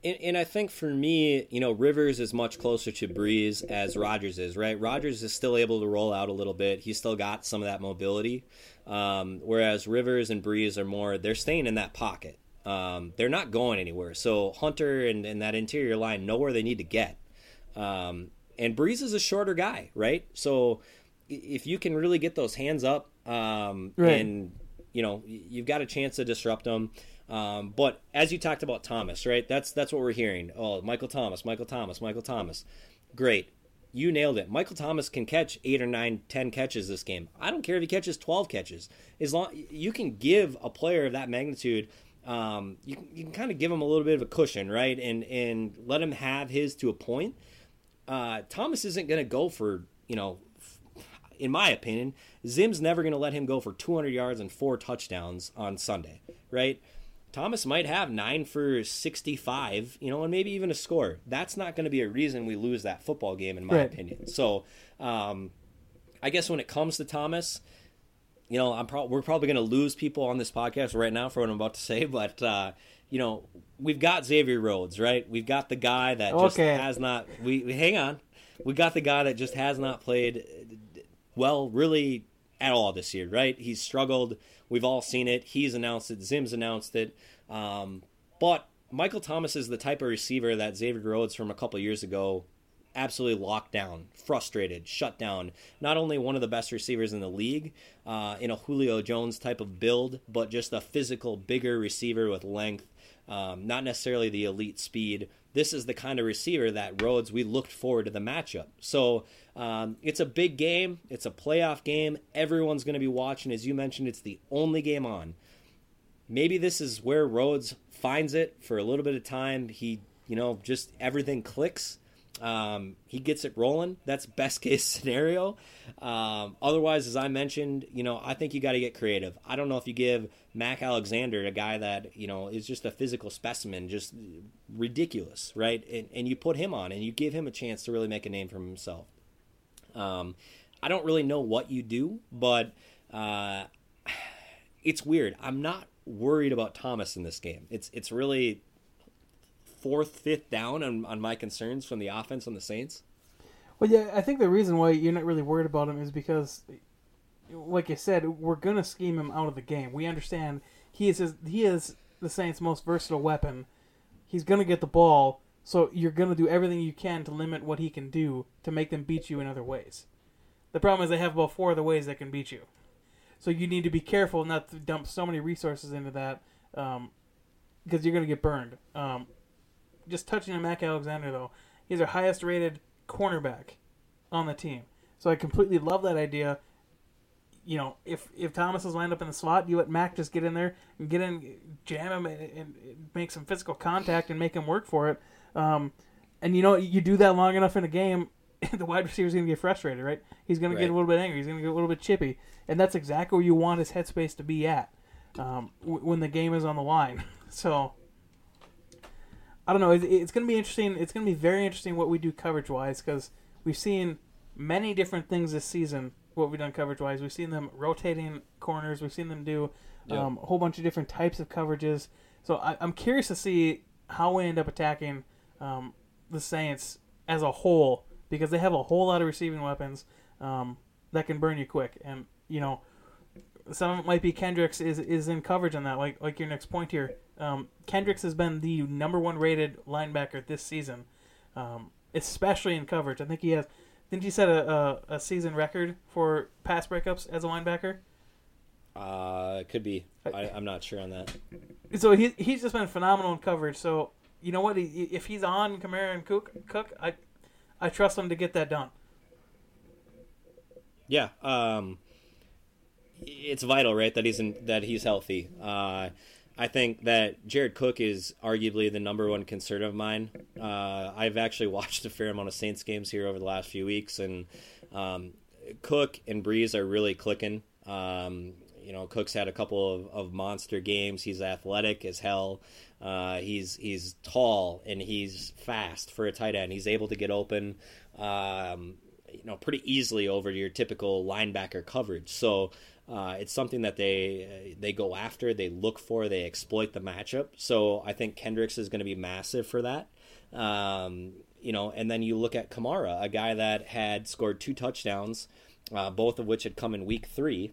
And, and I think for me, you know, Rivers is much closer to Brees as Rodgers is, right? Rodgers is still able to roll out a little bit. He's still got some of that mobility. Um, whereas Rivers and Brees are more, they're staying in that pocket. Um, they're not going anywhere. So Hunter and, and that interior line know where they need to get. Um, and Brees is a shorter guy, right? So if you can really get those hands up um, Right. and you know you've got a chance to disrupt them. Um, but as you talked about Thomas, right? That's that's what we're hearing. Oh, Michael Thomas, Michael Thomas, Michael Thomas. Great, you nailed it. Michael Thomas can catch eight or nine, ten catches this game. I don't care if he catches twelve catches. As long you can give a player of that magnitude. Um, you, can- you can kind of give him a little bit of a cushion, right, and and let him have his to a point. Uh, Thomas isn't going to go for you know in my opinion, Zim's never going to let him go for 200 yards and four touchdowns on Sunday, right? Thomas might have nine for 65, you know, and maybe even a score. That's not going to be a reason we lose that football game, in my Right. opinion. So, um, I guess when it comes to Thomas, you know, I'm pro- we're probably going to lose people on this podcast right now for what I'm about to say, but uh, you know, we've got Xavier Rhodes, right? We've got the guy that just Okay. has not. We, we hang on. We got the guy that just has not played well, really at all this year, right? He's struggled. We've all seen it. He's announced it. Zim's announced it. Um, but Michael Thomas is the type of receiver that Xavier Rhodes from a couple years ago absolutely locked down, frustrated, shut down. Not only one of the best receivers in the league uh, in a Julio Jones type of build, but just a physical, bigger receiver with length, um, not necessarily the elite speed. This is the kind of receiver that Rhodes we looked forward to the matchup. So um, it's a big game. It's a playoff game. Everyone's going to be watching. As you mentioned, it's the only game on maybe this is where Rhodes finds it for a little bit of time. He, you know, just everything clicks. Um, he gets it rolling. That's best case scenario. Um, otherwise, as I mentioned, you know, I think you got to get creative. I don't know if you give Mac Alexander, a guy that you know is just a physical specimen, just ridiculous, right? And, and you put him on, and you give him a chance to really make a name for himself. Um, I don't really know what you do, but uh, it's weird. I'm not worried about Thomas in this game. It's it's really fourth, fifth down on, on my concerns from the offense on the Saints. Well, yeah, I think the reason why you're not really worried about him is because, like I said, we're gonna scheme him out of the game. We understand he is his, he is the Saints' most versatile weapon. He's gonna get the ball, so you're gonna do everything you can to limit what he can do to make them beat you in other ways. The problem is they have about four other ways that can beat you. So you need to be careful not to dump so many resources into that um, because you're going to get burned. Um, just touching on Mac Alexander though, he's our highest rated cornerback on the team. So I completely love that idea. You know, if if Thomas is lined up in the slot, you let Mac just get in there and get in, jam him, and, and make some physical contact and make him work for it. Um, and you know, you do that long enough in a game, the wide receiver's going to get frustrated, right? He's going to get a little bit angry. He's going to get a little bit chippy, and that's exactly where you want his headspace to be at um, w- when the game is on the line. So I don't know. It's, it's going to be interesting. It's going to be very interesting what we do coverage wise because we've seen many different things this season. What we've done coverage wise, we've seen them rotating corners. We've seen them do Yep. um, a whole bunch of different types of coverages. So I, I'm curious to see how we end up attacking um, the Saints as a whole because they have a whole lot of receiving weapons um, that can burn you quick. And you know, some of it might be Kendricks is is in coverage on that. Like like your next point here, um, Kendricks has been the number one rated linebacker this season, um, especially in coverage. I think he has. Didn't you set a, a, a season record for pass breakups as a linebacker? Uh, it could be. I, I'm not sure on that. So he he's just been phenomenal in coverage. So you know what? He, if he's on Kamara and Cook, Cook, I I trust him to get that done. Yeah, um, it's vital, right, that he's in, that he's healthy. Uh, I think that Jared Cook is arguably the number one concern of mine. Uh, I've actually watched a fair amount of Saints games here over the last few weeks, and um, Cook and Brees are really clicking. Um, you know, Cook's had a couple of, of monster games. He's athletic as hell. Uh, he's he's tall and he's fast for a tight end. He's able to get open. Um, you know pretty easily over your typical linebacker coverage. So uh, it's something that they they go after, they look for, they exploit the matchup. So I think Kendricks is going to be massive for that. Um, you know, and then you look at Kamara, a guy that had scored two touchdowns, uh, both of which had come in week three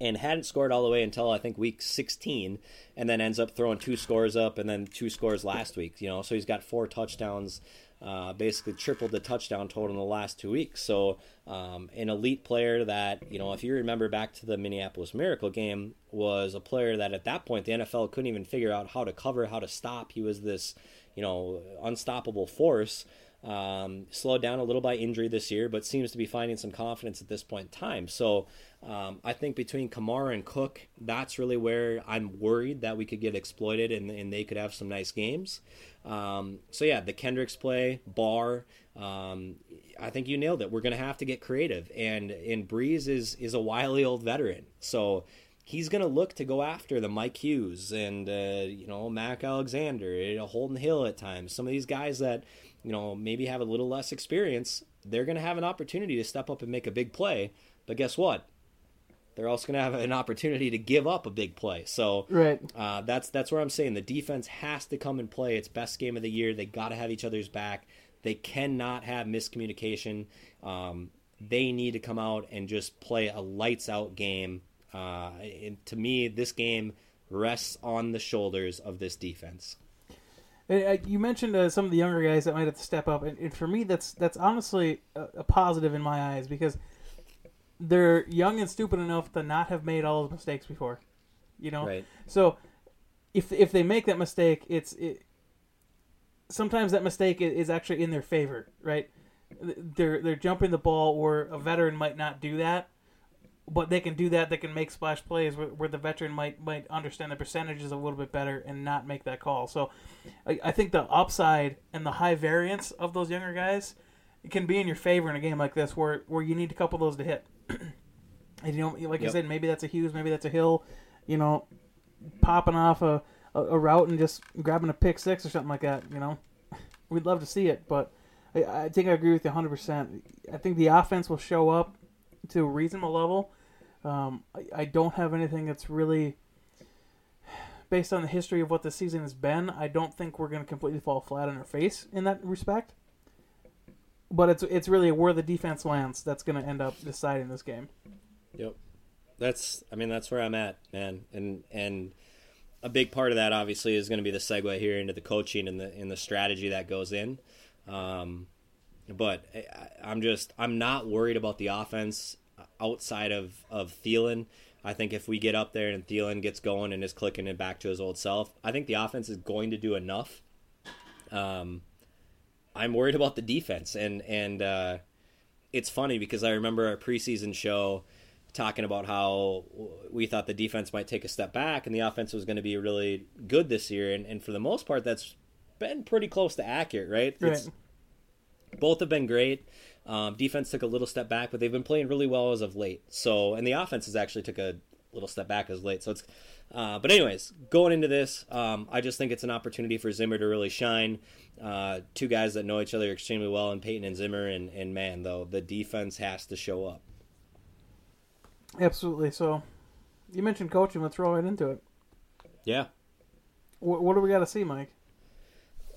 and hadn't scored all the way until I think week 16, and then ends up throwing two scores up and then two scores last week. You know, so he's got four touchdowns, uh, basically tripled the touchdown total in the last two weeks. So um, an elite player that you know, if you remember back to the Minneapolis Miracle game, was a player that at that point the NFL couldn't even figure out how to cover, how to stop. He was this you know unstoppable force. Um, slowed down a little by injury this year, but seems to be finding some confidence at this point in time. So um, I think between Kamara and Cook, that's really where I'm worried that we could get exploited and, and they could have some nice games. Um, so yeah, the Kendricks play, Barr, um, I think you nailed it. We're going to have to get creative, and and Brees is is a wily old veteran, so he's going to look to go after the Mike Hughes and uh, you know Mac Alexander, Holton Hill at times. Some of these guys that you know maybe have a little less experience, they're going to have an opportunity to step up and make a big play. But guess what? They're also going to have an opportunity to give up a big play. So Right. uh, that's that's where I'm saying the defense has to come and play its best game of the year. They got to have each other's back. They cannot have miscommunication. Um, they need to come out and just play a lights out game. Uh, and to me, this game rests on the shoulders of this defense. Uh, you mentioned uh, some of the younger guys that might have to step up, and, and for me, that's that's honestly a, a positive in my eyes because they're young and stupid enough to not have made all those mistakes before. You know, Right. so if if they make that mistake, it's it. Sometimes that mistake is actually in their favor, right? They're they're jumping the ball where a veteran might not do that, but they can do that. They can make splash plays where, where the veteran might might understand the percentages a little bit better and not make that call. So, I, I think the upside and the high variance of those younger guys can be in your favor in a game like this, where where you need a couple of those to hit. and you know, like I said, maybe that's a Hughes, maybe that's a Hill. You know, popping off a, a, a route and just grabbing a pick six or something like that. You know, we'd love to see it, but I, I think I agree with you 100. percent I think the offense will show up to a reasonable level. Um, I, I don't have anything that's really based on the history of what the season has been. I don't think we're going to completely fall flat on our face in that respect. But it's it's really where the defense lands that's going to end up deciding this game. Yep. That's I mean that's where I'm at, man. And and a big part of that obviously is going to be the segue here into the coaching and the and the strategy that goes in. Um, but I, I'm just I'm not worried about the offense outside of of Thielen. I think if we get up there and Thielen gets going and is clicking it back to his old self, I think the offense is going to do enough. Um, I'm worried about the defense, and and uh, it's funny because I remember our preseason show talking about how we thought the defense might take a step back and the offense was going to be really good this year, and, and for the most part, that's been pretty close to accurate, right? Right. It's, both have been great. Um, defense took a little step back, but they've been playing really well as of late. So, and the offense has actually took a little step back as late. So it's, uh, but anyways, going into this, um, I just think it's an opportunity for Zimmer to really shine. Uh, two guys that know each other extremely well, and Payton and Zimmer, and, and man, though the defense has to show up. Absolutely. So, you mentioned coaching. Let's roll right into it. Yeah. What, what do we got to see, Mike?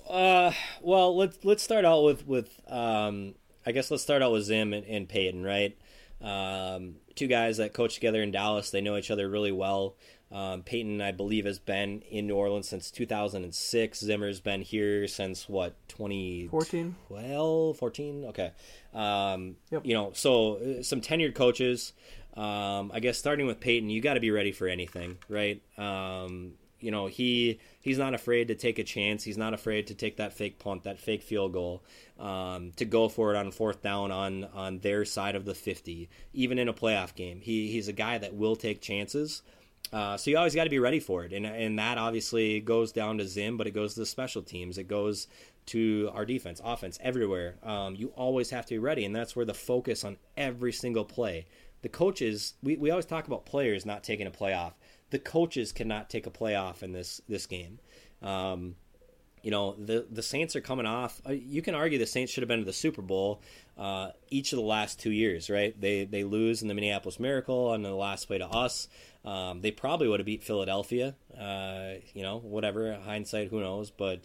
Uh, well, let's let's start out with with um, I guess let's start out with Zim and, and Payton, right? Um, two guys that coach together in Dallas. They know each other really well. Um, Payton, I believe, has been in New Orleans since 2006. Zimmer's been here since what 2014, 14? 14. Okay. Um, Yep. You know, so uh, some tenured coaches. Um, I guess starting with Payton, you got to be ready for anything, right? Um, you know, he he's not afraid to take a chance. He's not afraid to take that fake punt, that fake field goal, um, to go for it on fourth down on on their side of the 50, even in a playoff game. He he's a guy that will take chances. Uh, so you always got to be ready for it, and and that obviously goes down to Zim, but it goes to the special teams. It goes to our defense, offense, everywhere. Um, you always have to be ready, and that's where the focus on every single play. The coaches, we, we always talk about players not taking a playoff. The coaches cannot take a playoff in this this game. Um, you know the the Saints are coming off. uh, You can argue the Saints should have been to the Super Bowl uh, each of the last two years, right? They they lose in the Minneapolis Miracle on the last play to us. Um, they probably would have beat Philadelphia. Uh, you know, whatever hindsight, who knows? But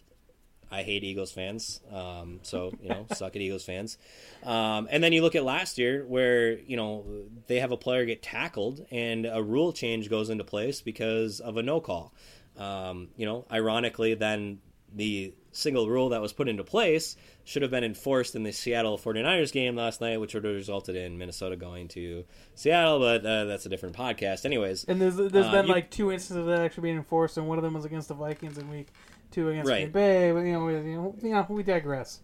I hate Eagles fans, um, so you know, suck at Eagles fans. Um, and then you look at last year, where you know they have a player get tackled, and a rule change goes into place because of a no call. Um, you know, ironically, then the single rule that was put into place should have been enforced in the Seattle 49ers game last night, which would have resulted in Minnesota going to Seattle, but uh, that's a different podcast. Anyways, And there's there's Uh, been you- like two instances of that actually being enforced, and one of them was against the Vikings in week two against Right. Green Bay. But you know, we, you know, you know, we digress.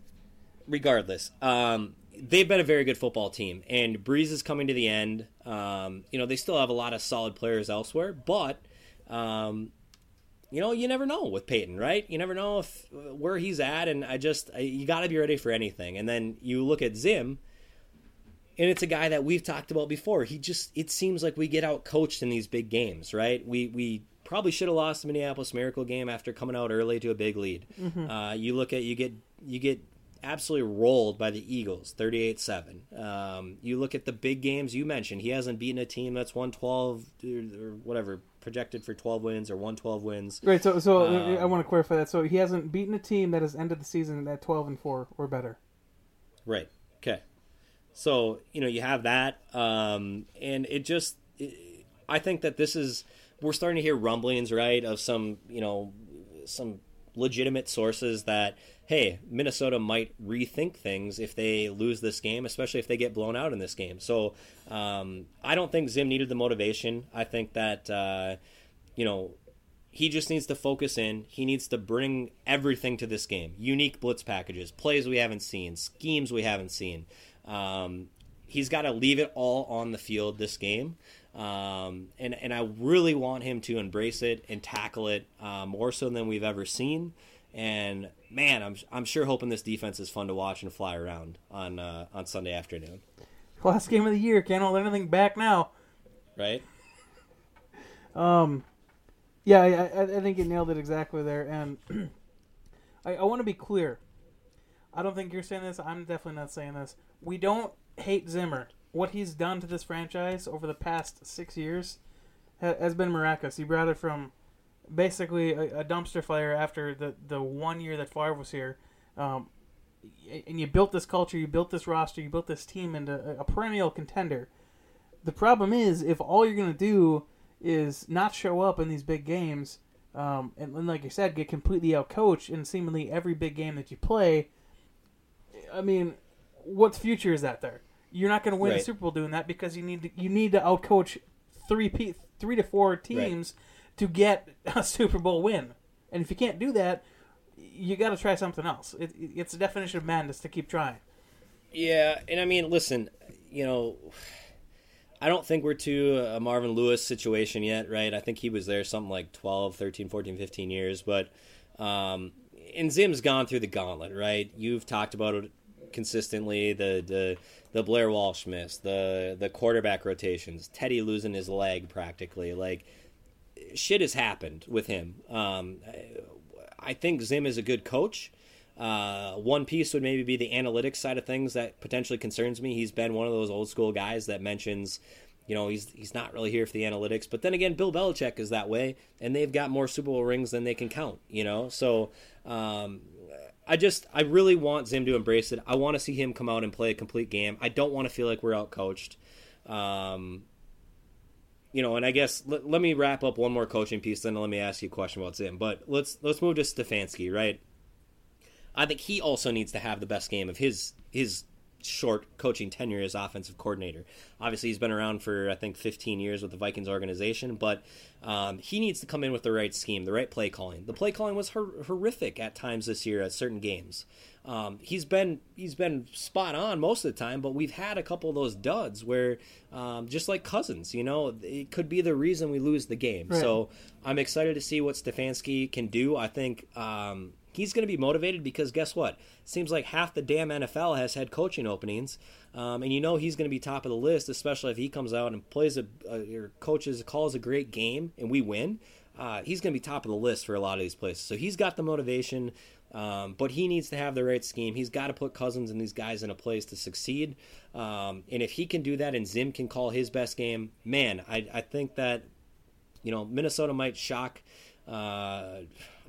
regardless, um, they've been a very good football team, and Brees is coming to the end. Um, you know, they still have a lot of solid players elsewhere, but um, you know, you never know with Payton, right? You never know if where he's at, and I just I, you got to be ready for anything. And then you look at Zim, and it's a guy that we've talked about before. He just it seems like we get out coached in these big games, right? We we probably should have lost the Minneapolis Miracle game after coming out early to a big lead. Uh, you look at you get you get absolutely rolled by the Eagles, 38-7. Um, you look at the big games you mentioned. He hasn't beaten a team that's 112 or or whatever projected for 12 wins or won 12 wins. Right. So so Um, I want to clarify that. So he hasn't beaten a team that has ended the season at twelve and four or better. Right. Okay. So you know you have that, um, and it just I think that this is we're starting to hear rumblings, right, of some you know some legitimate sources that hey Minnesota might rethink things if they lose this game, especially if they get blown out in this game. So um, I don't think Zim needed the motivation. I think that uh, you know he just needs to focus in. He needs to bring everything to this game. Unique blitz packages, plays we haven't seen, schemes we haven't seen. Um, he's got to leave it all on the field this game. Um, and, and I really want him to embrace it and tackle it uh, more so than we've ever seen. And man, I'm, I'm sure hoping this defense is fun to watch and fly around on uh, on Sunday afternoon. Last game of the year. Can't hold anything back now. Right? Um, yeah, I, I, think you nailed it exactly there. And I, I want to be clear. I don't think you're saying this. I'm definitely not saying this. We don't hate Zimmer. What he's done to this franchise over the past six years ha- has been miraculous. He brought it from basically a, a dumpster fire after the, the one year that Favre was here. Um, and you built this culture, you built this roster, you built this team into a, a perennial contender. The problem is, if all you're going to do is not show up in these big games, um, and, and like you said, get completely outcoached in seemingly every big game that you play. I mean, what future is that there? You're not going to win Right. Super Bowl doing that because you need to, you need to outcoach three pe- three to four teams to get a Super Bowl win. And if you can't do that, you got to try something else. It, it- it's the definition of madness to keep trying. Yeah, and I mean, listen, you know, I don't think we're to a Marvin Lewis situation yet, right? I think he was there something like 12, 13, 14, 15 years, but um and Zim's gone through the gauntlet, right? You've talked about it consistently, the the the Blair Walsh miss, the the quarterback rotations, Teddy losing his leg practically, like shit has happened with him. Um, I think Zim is a good coach. Uh, one piece would maybe be the analytics side of things that potentially concerns me. He's been one of those old school guys that mentions, you know, he's he's not really here for the analytics. But then again, Bill Belichick is that way, and they've got more Super Bowl rings than they can count. You know, so um, I just I really want Zim to embrace it. I want to see him come out and play a complete game. I don't want to feel like we're out coached. Um, you know, and I guess let, let me wrap up one more coaching piece, then let me ask you a question about Zim. But let's let's move to Stefanski, right? I think he also needs to have the best game of his his short coaching tenure as offensive coordinator. Obviously, he's been around for I think 15 years with the Vikings organization, but um, he needs to come in with the right scheme, the right play calling. The play calling was hor- horrific at times this year at certain games. Um, he's been he's been spot on most of the time, but we've had a couple of those duds where, um, just like Cousins, you know, it could be the reason we lose the game. Right. So I'm excited to see what Stefanski can do. I think um, he's going to be motivated because guess what? Seems like half the damn NFL has head coaching openings, um, and you know he's going to be top of the list, especially if he comes out and plays a, a or coaches calls a great game and we win. Uh, he's going to be top of the list for a lot of these places. So he's got the motivation, um, but he needs to have the right scheme. He's got to put Cousins and these guys in a place to succeed. Um, and if he can do that and Zim can call his best game, man, I, I think that you know, Minnesota might shock. Uh,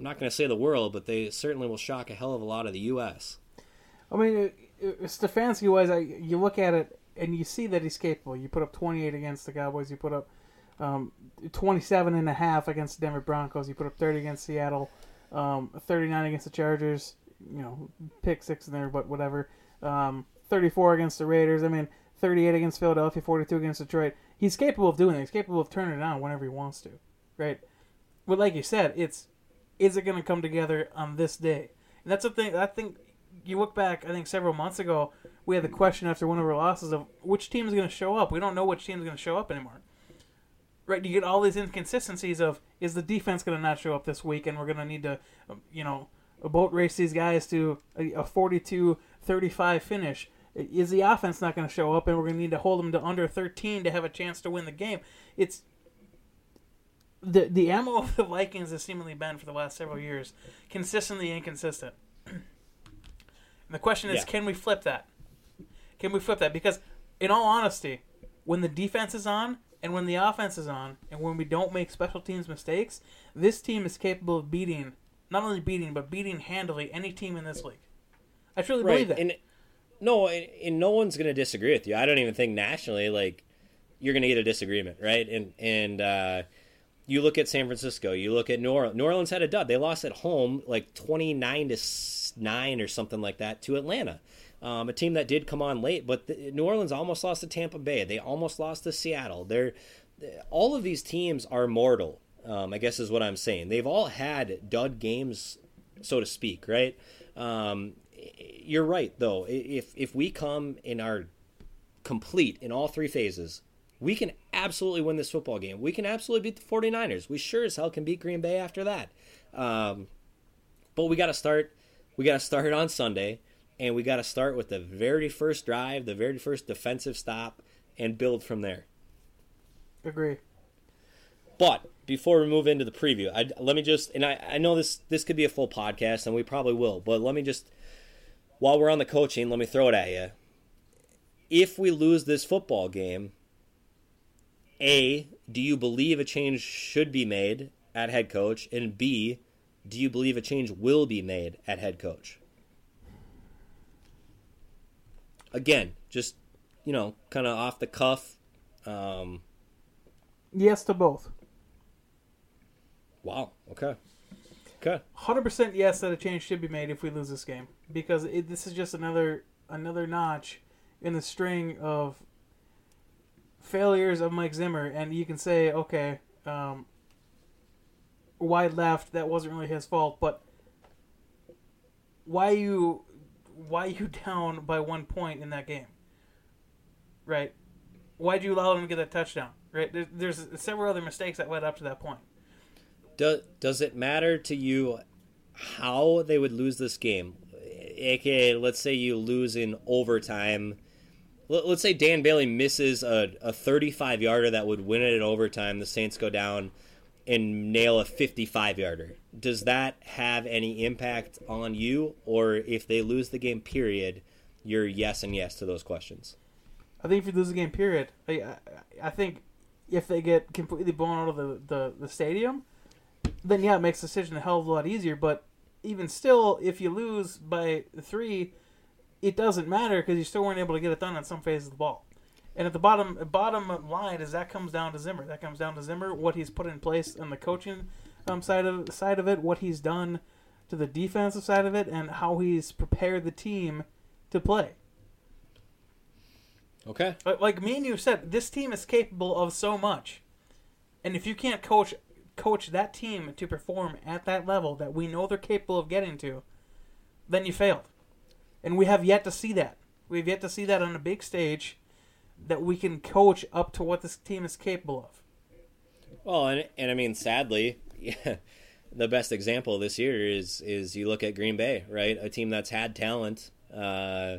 I'm not going to say the world, but they certainly will shock a hell of a lot of the U.S. I mean, Stefanski wise, I, you look at it and you see that he's capable. You put up 28 against the Cowboys. You put up um, 27 and a half against the Denver Broncos. You put up 30 against Seattle. Um, 39 against the Chargers. You know, pick six in there, but whatever. Um, 34 against the Raiders. I mean, 38 against Philadelphia. 42 against Detroit. He's capable of doing it. He's capable of turning it on whenever he wants to, right? But like you said, it's is it going to come together on this day? And that's the thing. I think you look back. I think several months ago, we had the question after one of our losses of which team is going to show up. We don't know which team is going to show up anymore. Right? You get all these inconsistencies of is the defense going to not show up this week, and we're going to need to, um, you know, boat race these guys to a, a 42-35 finish. Is the offense not going to show up, and we're going to need to hold them to under 13 to have a chance to win the game? It's the the ammo of the Vikings has seemingly been for the last several years consistently inconsistent. and the question is, Yeah. can we flip that? Can we flip that? Because, in all honesty, when the defense is on and when the offense is on, and when we don't make special teams mistakes, this team is capable of beating, not only beating, but beating handily any team in this league. I truly believe that. And no, and, and no one's going to disagree with you. I don't even think nationally, like you're going to get a disagreement, right? And and uh, you look at San Francisco, you look at New Orleans. New Orleans had a dud. They lost at home, like 29 to nine or something like that, to Atlanta. Um, a team that did come on late, but the, New Orleans almost lost to Tampa Bay. They almost lost to Seattle. They're all of these teams are mortal. Um, I guess is what I'm saying. They've all had dud games, so to speak, right? Um, you're right though. If if we come in our complete in all three phases, we can absolutely win this football game. We can absolutely beat the 49ers. We sure as hell can beat Green Bay after that. Um, but we got to start. We got to start on Sunday, and we got to start with the very first drive, the very first defensive stop, and build from there. Agree. But before we move into the preview, I, let me just and I, I know this this could be a full podcast and we probably will, but let me just while we're on the coaching, let me throw it at you. If we lose this football game, A, do you believe a change should be made at head coach? And B, do you believe a change will be made at head coach? Again, just you know, kind of off the cuff. Um, Yes to both. wow. Okay. Okay. Hundred percent yes that a change should be made if we lose this game because it, this is just another another notch in the string of failures of Mike Zimmer, and you can say, okay, um, wide left, that wasn't really his fault, but why you why you down by one point in that game? Right? Why did you allow them to get that touchdown? Right? There, there's several other mistakes that led up to that point. Does does it matter to you how they would lose this game? AKA, let's say you lose in overtime. Let- Let's say Dan Bailey misses a, a 35 yarder that would win it in overtime. The Saints go down and nail a 55 yarder. Does that have any impact on you? Or if they lose the game, period, you're yes and yes to those questions? I think if you lose the game, period, I, I, I think if they get completely blown out of the, the, the stadium, then yeah, it makes the decision a hell of a lot easier. But even still, if you lose by three, it doesn't matter because you still weren't able to get it done on some phase of the ball. And at the bottom bottom line is that comes down to Zimmer. That comes down to Zimmer, what he's put in place on the coaching um, side of side of it, what he's done to the defensive side of it, and how he's prepared the team to play. Okay. Like me and you said, this team is capable of so much, and if you can't coach coach that team to perform at that level that we know they're capable of getting to, then you failed. And we have yet to see that. We've yet to see that on a big stage that we can coach up to what this team is capable of. Well, and, and I mean, sadly, the best example this year is is you look at Green Bay, right? A team that's had talent. Uh,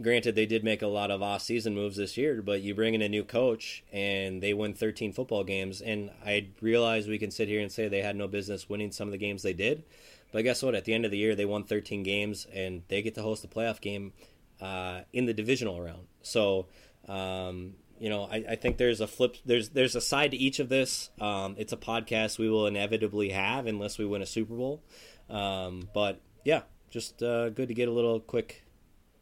granted, they did make a lot of off-season moves this year, but you bring in a new coach and they win 13 football games. And I realize we can sit here and say they had no business winning some of the games they did, but guess what? At the end of the year, they won 13 games and they get to host a playoff game uh, in the divisional round. So. Um, you know, I, I think there's a flip. There's there's a side to each of this. Um, it's a podcast we will inevitably have unless we win a Super Bowl. Um, but yeah, just uh, good to get a little quick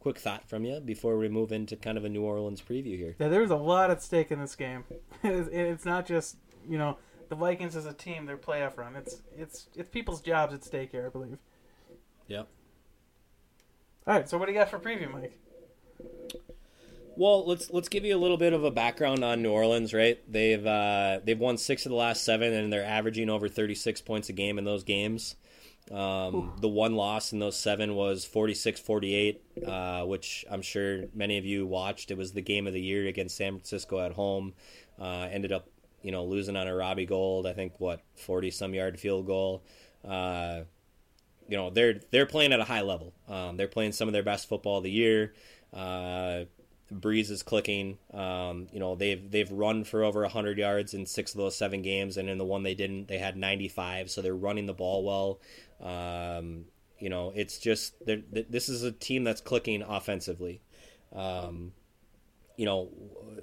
quick thought from you before we move into kind of a New Orleans preview here. Yeah, there's a lot at stake in this game. it's, it's not just you know the Vikings as a team, their playoff run. It's it's it's people's jobs at stake here, I believe. Yep. All right, so what do you got for preview, Mike? Well, let's let's give you a little bit of a background on New Orleans, right? They've uh, they've won six of the last seven, and they're averaging over 36 points a game in those games. Um, the one loss in those seven was 46-48, uh, which I'm sure many of you watched. It was the game of the year against San Francisco at home. Uh, ended up, you know, losing on a Robbie Gould. I think what 40 some yard field goal. Uh, you know, they're they're playing at a high level. Um, they're playing some of their best football of the year. Uh, Brees is clicking. Um, you know they've they've run for over hundred yards in six of those seven games, and in the one they didn't, they had ninety five. So they're running the ball well. Um, you know, it's just th- this is a team that's clicking offensively. Um, you know,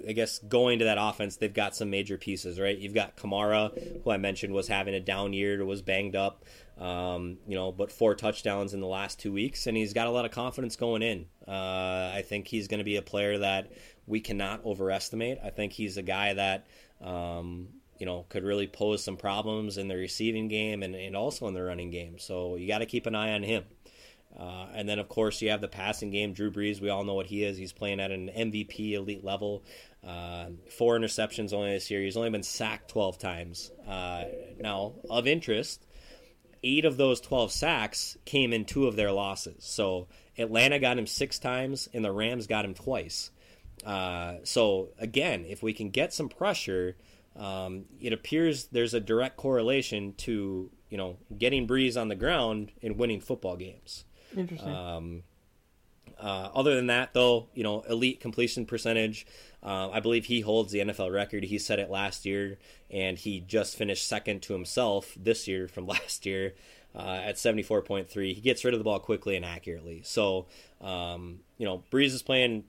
I guess going to that offense, they've got some major pieces, right? You've got Kamara, who I mentioned was having a down year, was banged up, um, you know, but four touchdowns in the last two weeks, and he's got a lot of confidence going in. Uh, I think he's going to be a player that we cannot overestimate. I think he's a guy that, um, you know, could really pose some problems in the receiving game and, and also in the running game. So you got to keep an eye on him. Uh, and then, of course, you have the passing game. Drew Brees, we all know what he is. He's playing at an MVP elite level. Uh, four interceptions only this year. He's only been sacked 12 times. Uh, now, of interest, eight of those 12 sacks came in two of their losses. So Atlanta got him six times, and the Rams got him twice. Uh, so, again, if we can get some pressure, um, it appears there's a direct correlation to you know getting Brees on the ground and winning football games. Interesting. Um, uh, other than that, though, you know, elite completion percentage. Uh, I believe he holds the NFL record. He set it last year, and he just finished second to himself this year from last year uh, at 74.3. He gets rid of the ball quickly and accurately. So, um, you know, Brees is playing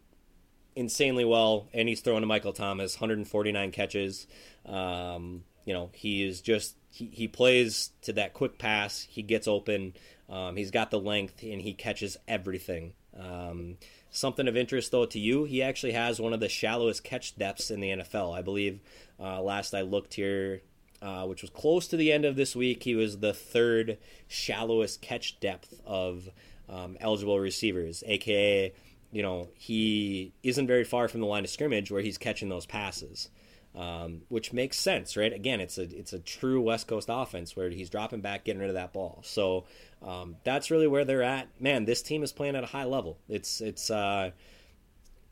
insanely well, and he's throwing to Michael Thomas, 149 catches. Um, you know, he is just he, he plays to that quick pass. He gets open. Um, he's got the length, and he catches everything. Um, something of interest, though, to you, he actually has one of the shallowest catch depths in the NFL. I believe uh, last I looked here, uh, which was close to the end of this week, he was the third shallowest catch depth of um, eligible receivers, aka you know, he isn't very far from the line of scrimmage where he's catching those passes. Um, which makes sense, right? Again, it's a it's a true West Coast offense where he's dropping back, getting rid of that ball. So um, that's really where they're at. Man, this team is playing at a high level. It's it's uh,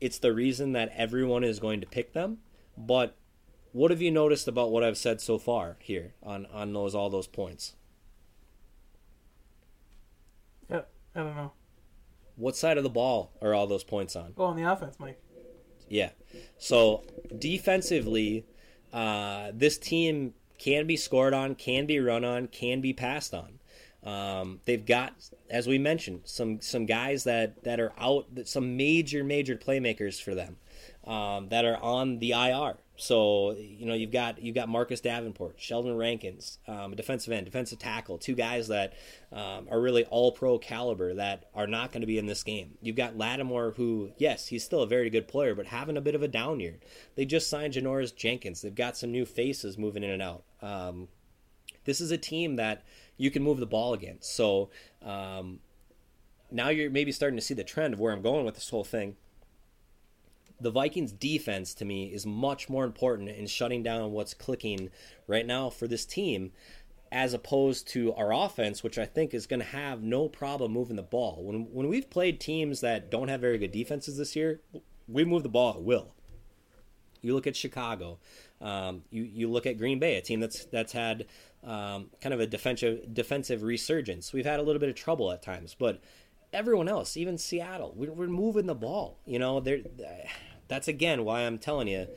it's the reason that everyone is going to pick them. But what have you noticed about what I've said so far here on on those all those points? Yeah, I don't know. What side of the ball are all those points on? Oh, on the offense, Mike. Yeah. So defensively, uh, this team can be scored on, can be run on, can be passed on. Um, they've got, as we mentioned, some some guys that that are out, some major major playmakers for them um, that are on the IR. So you know you've got you've got Marcus Davenport, Sheldon Rankins, um, defensive end, defensive tackle, two guys that um, are really all pro caliber that are not going to be in this game. You've got Lattimore, who yes, he's still a very good player, but having a bit of a down year. They just signed Janoris Jenkins. They've got some new faces moving in and out. Um, this is a team that you can move the ball against. So um, now you're maybe starting to see the trend of where I'm going with this whole thing. The Vikings defense to me is much more important in shutting down what's clicking right now for this team as opposed to our offense, which I think is going to have no problem moving the ball. When when we've played teams that don't have very good defenses this year, we move the ball at will. You look at Chicago. Um, you you look at Green Bay, a team that's that's had um, kind of a defensive defensive resurgence. We've had a little bit of trouble at times, but everyone else, even Seattle, we're, we're moving the ball. You know, that's again why I'm telling you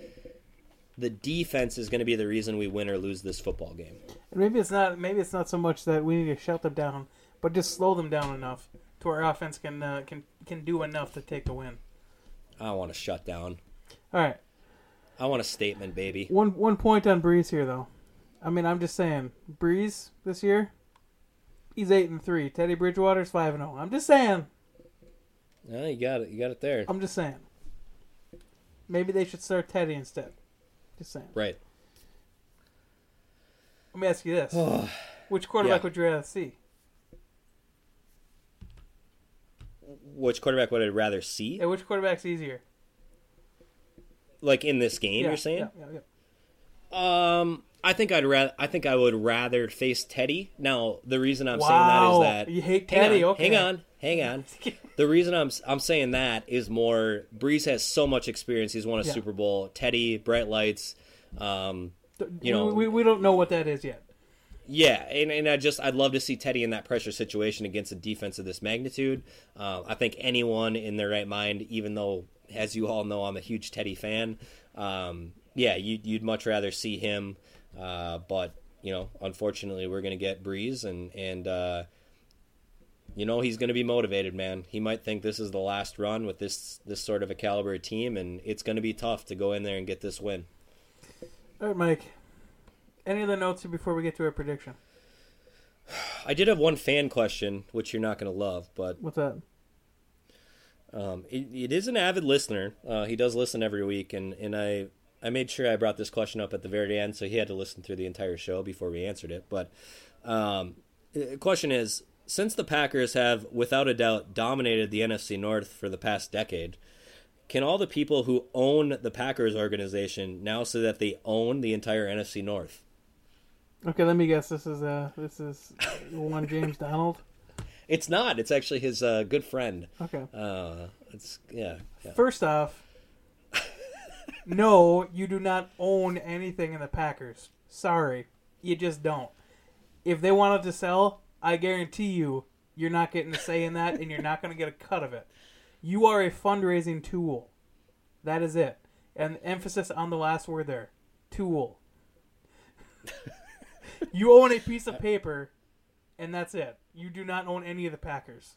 the defense is going to be the reason we win or lose this football game. And maybe it's not. Maybe it's not so much that we need to shut them down, but just slow them down enough to our offense can uh, can can do enough to take the win. I want to shut down. All right. I want a statement, baby. One one point on Brees here, though. I mean, I'm just saying, Brees this year, he's eight and three. Teddy Bridgewater's five and zero. I'm just saying. Yeah, you got it. You got it there. I'm just saying. Maybe they should start Teddy instead. Just saying. Right. Let me ask you this: Which quarterback Yeah. would you rather see? Which quarterback would I rather see? Yeah, which quarterback's easier? Like in this game, yeah, you're saying? Yeah, yeah, yeah. Um, I think I'd rather. I think I would rather face Teddy. Now, the reason I'm Wow, saying that is that you hate hang Teddy, on, okay. Hang on, hang on. the reason I'm I'm saying that is more. Brees has so much experience. He's won a Yeah. Super Bowl. Teddy, bright lights. Um, you know, we, we, don't know what that is yet. yeah, and, and I just I'd love to see Teddy in that pressure situation against a defense of this magnitude. Uh, I think anyone in their right mind, even though as you all know I'm a huge Teddy fan, um, yeah, you, you'd much rather see him. Uh, but you know, unfortunately, we're gonna get Brees, and and uh, you know he's gonna be motivated, man. He might think this is the last run with this this sort of a caliber team, and it's gonna be tough to go in there and get this win. All right, Mike. Any other notes before we get to our prediction? I did have one fan question, which you're not gonna love, but What's that? Um, it, it is an avid listener. Uh, he does listen every week, and, and I I made sure I brought this question up at the very end, so he had to listen through the entire show before we answered it. But um, the question is: since the Packers have, without a doubt, dominated the NFC North for the past decade, can all the people who own the Packers organization now say that they own the entire NFC North? Okay, let me guess. This is uh, this is one James Donald. It's not. It's actually his uh, good friend. Okay. Uh, it's yeah. yeah. First off, no, you do not own anything in the Packers. Sorry, you just don't. If they wanted to sell, I guarantee you, you're not getting a say in that, and you're not going to get a cut of it. You are a fundraising tool. That is it. And emphasis on the last word there, tool. you own a piece of paper, and that's it. You do not own any of the Packers.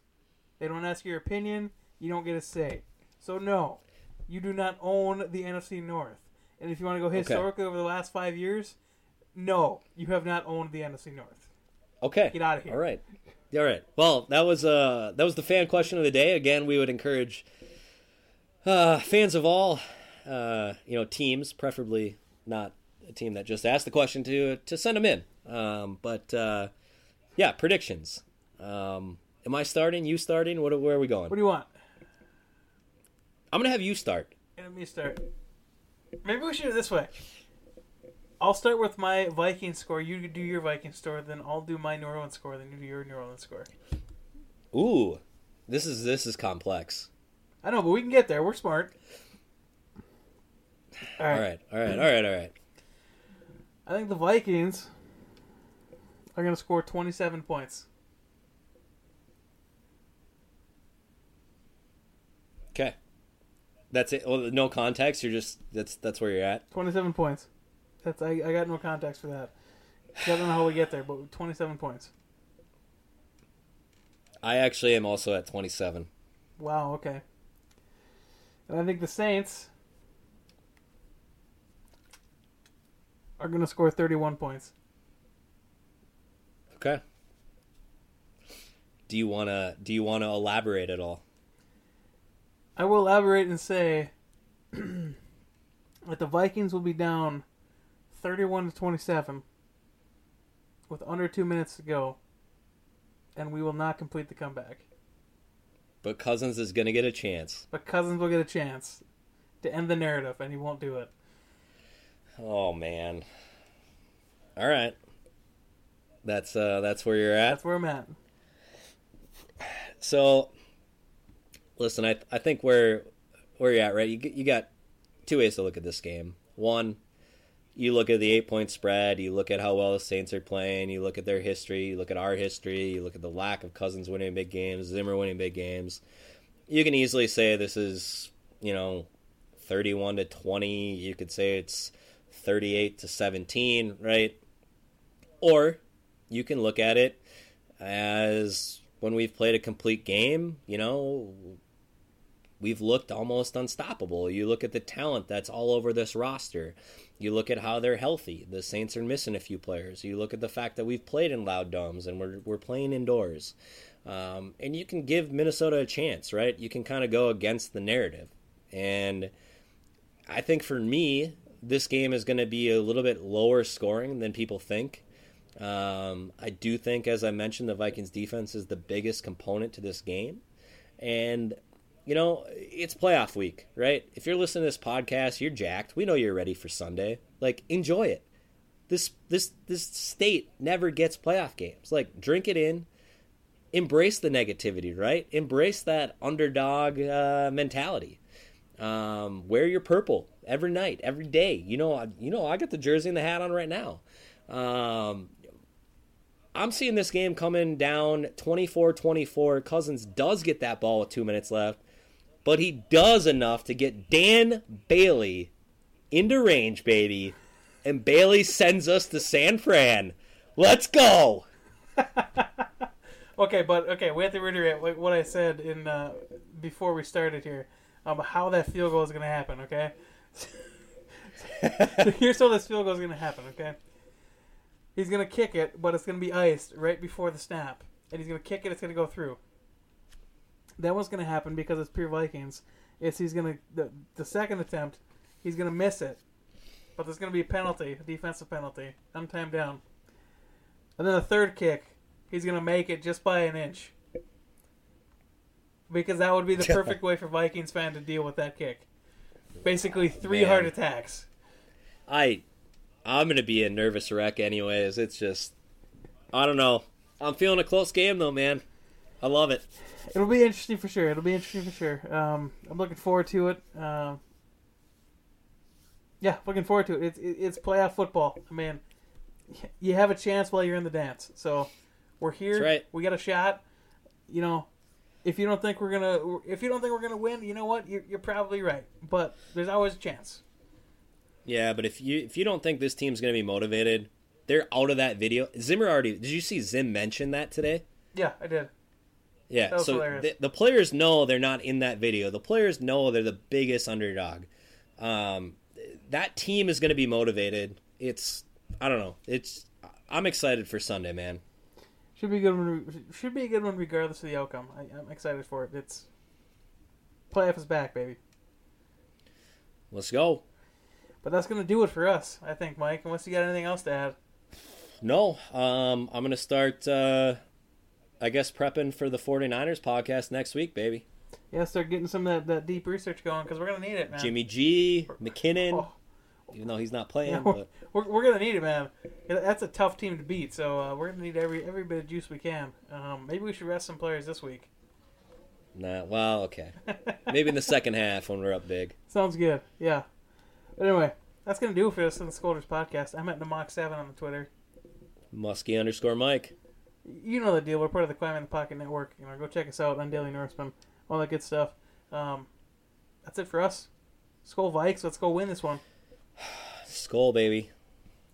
They don't ask your opinion. You don't get a say. So no, you do not own the NFC North. And if you want to go historically over the last five years, no, you have not owned the NFC North. Okay. Get out of here. All right. All right. Well, that was uh that was the fan question of the day. Again, we would encourage uh, fans of all uh, you know teams, preferably not a team that just asked the question to to send them in. Um, but uh, yeah, predictions. Um, am I starting? You starting? What? Where are we going? What do you want? I'm gonna have you start. Let me start. Maybe we should do it this way. I'll start with my Viking score. You do your Viking score, then I'll do my New Orleans score. Then you do your New Orleans score. Ooh, this is this is complex. I know, but we can get there. We're smart. All right. All right, all right, all right, all right. I think the Vikings are going to score 27 points. Okay, that's it. Well, no context. You're just that's that's where you're at. 27 points. That's I, I got no context for that. I don't know how we get there, but 27 points. I actually am also at 27. Wow, okay. And I think the Saints are going to score 31 points. Okay. Do you wanna do you wanna elaborate at all? I will elaborate and say that the Vikings will be down 31 to 27 with under 2 minutes to go and we will not complete the comeback. But Cousins is gonna get a chance. But Cousins will get a chance to end the narrative and he won't do it. Oh man. All right. That's uh that's where you're at. That's where I'm at. So, listen, I I think where where you're at, right? You you got two ways to look at this game. One, you look at the eight point spread. You look at how well the Saints are playing. You look at their history. You look at our history. You look at the lack of Cousins winning big games, Zimmer winning big games. You can easily say this is you know thirty-one to twenty. You could say it's thirty-eight to seventeen, right? Or you can look at it as when we've played a complete game, you know, we've looked almost unstoppable. You look at the talent that's all over this roster. You look at how they're healthy. The Saints are missing a few players. You look at the fact that we've played in loud domes and we're we're playing indoors. Um, and you can give Minnesota a chance, right? You can kind of go against the narrative. And I think for me, this game is going to be a little bit lower scoring than people think. Um, I do think, as I mentioned, the Vikings defense is the biggest component to this game. And, you know, it's playoff week, right? If you're listening to this podcast, you're jacked. We know you're ready for Sunday. Like, enjoy it. This this this state never gets playoff games. Like, drink it in. Embrace the negativity, right? Embrace that underdog uh, mentality. Um, wear your purple every night, every day. You know, you know, I got the jersey and the hat on right now. Um, I'm seeing this game coming down 24 24. Cousins does get that ball with two minutes left, but he does enough to get Dan Bailey into range, baby. And Bailey sends us to San Fran. Let's go. Okay, but okay, we have to reiterate what, I said in uh, before we started here um, how that field goal is going to happen. Okay, so here's how this field goal is going to happen. Okay, he's going to kick it, but it's going to be iced right before the snap, and he's going to kick it. It's going to go through. Then what's going to happen because it's pure Vikings is he's going to the the second attempt he's going to miss it, but there's going to be a penalty, a defensive penalty, untimed down, and then the third kick he's going to make it just by an inch. Because that would be the perfect way for Vikings fan to deal with that kick. Basically, ah, three Man. heart attacks. I I'm gonna be a nervous wreck anyways. It's just I don't know. I'm feeling a close game though, man. I love it. It'll be interesting for sure. It'll be interesting for sure. Um, I'm looking forward to it. Um, yeah, looking forward to it. It's it- it's playoff football. I mean, you have a chance while you're in the dance. So we're here. That's right. We got a shot. You know, if you don't think we're gonna, if you don't think we're gonna win, you know what? You're, you're probably right. But there's always a chance. Yeah, but if you if you don't think this team's gonna be motivated, they're out of that video. Zimmer already did you see Zim mention that today? Yeah, I did. Yeah, was so the, the players know they're not in that video. The players know they're the biggest underdog. Um, that team is going to be motivated. It's I don't know. It's I'm excited for Sunday, man. Should be a good one. Should be a good one regardless of the outcome. I, I'm excited for it. It's playoff is back, baby. Let's go. But that's gonna do it for us, I think, Mike. Unless you got anything else to add. No, um, I'm going to start. Uh, I guess prepping for the 49ers podcast next week, baby. Yeah, start getting some of that, that deep research going because we're gonna need it, man. Jimmy G, McKinnon, Oh. even though he's not playing. Yeah, we're, but we're, we're gonna need it, man. That's a tough team to beat, so uh, we're gonna need every every bit of juice we can. Um, maybe we should rest some players this week. nah, well, okay. Maybe in the second half when we're up big. Sounds good. Yeah. But anyway, that's gonna do it for us on the Scolders podcast. I'm at Namok Seven on the Twitter. Muskie underscore Mike. You know the deal. We're part of the Climb in the Pocket Network. You know, go check us out on Daily Norseman, all that good stuff. Um, that's it for us. Skol Vikes. Let's go win this one. Skol, baby.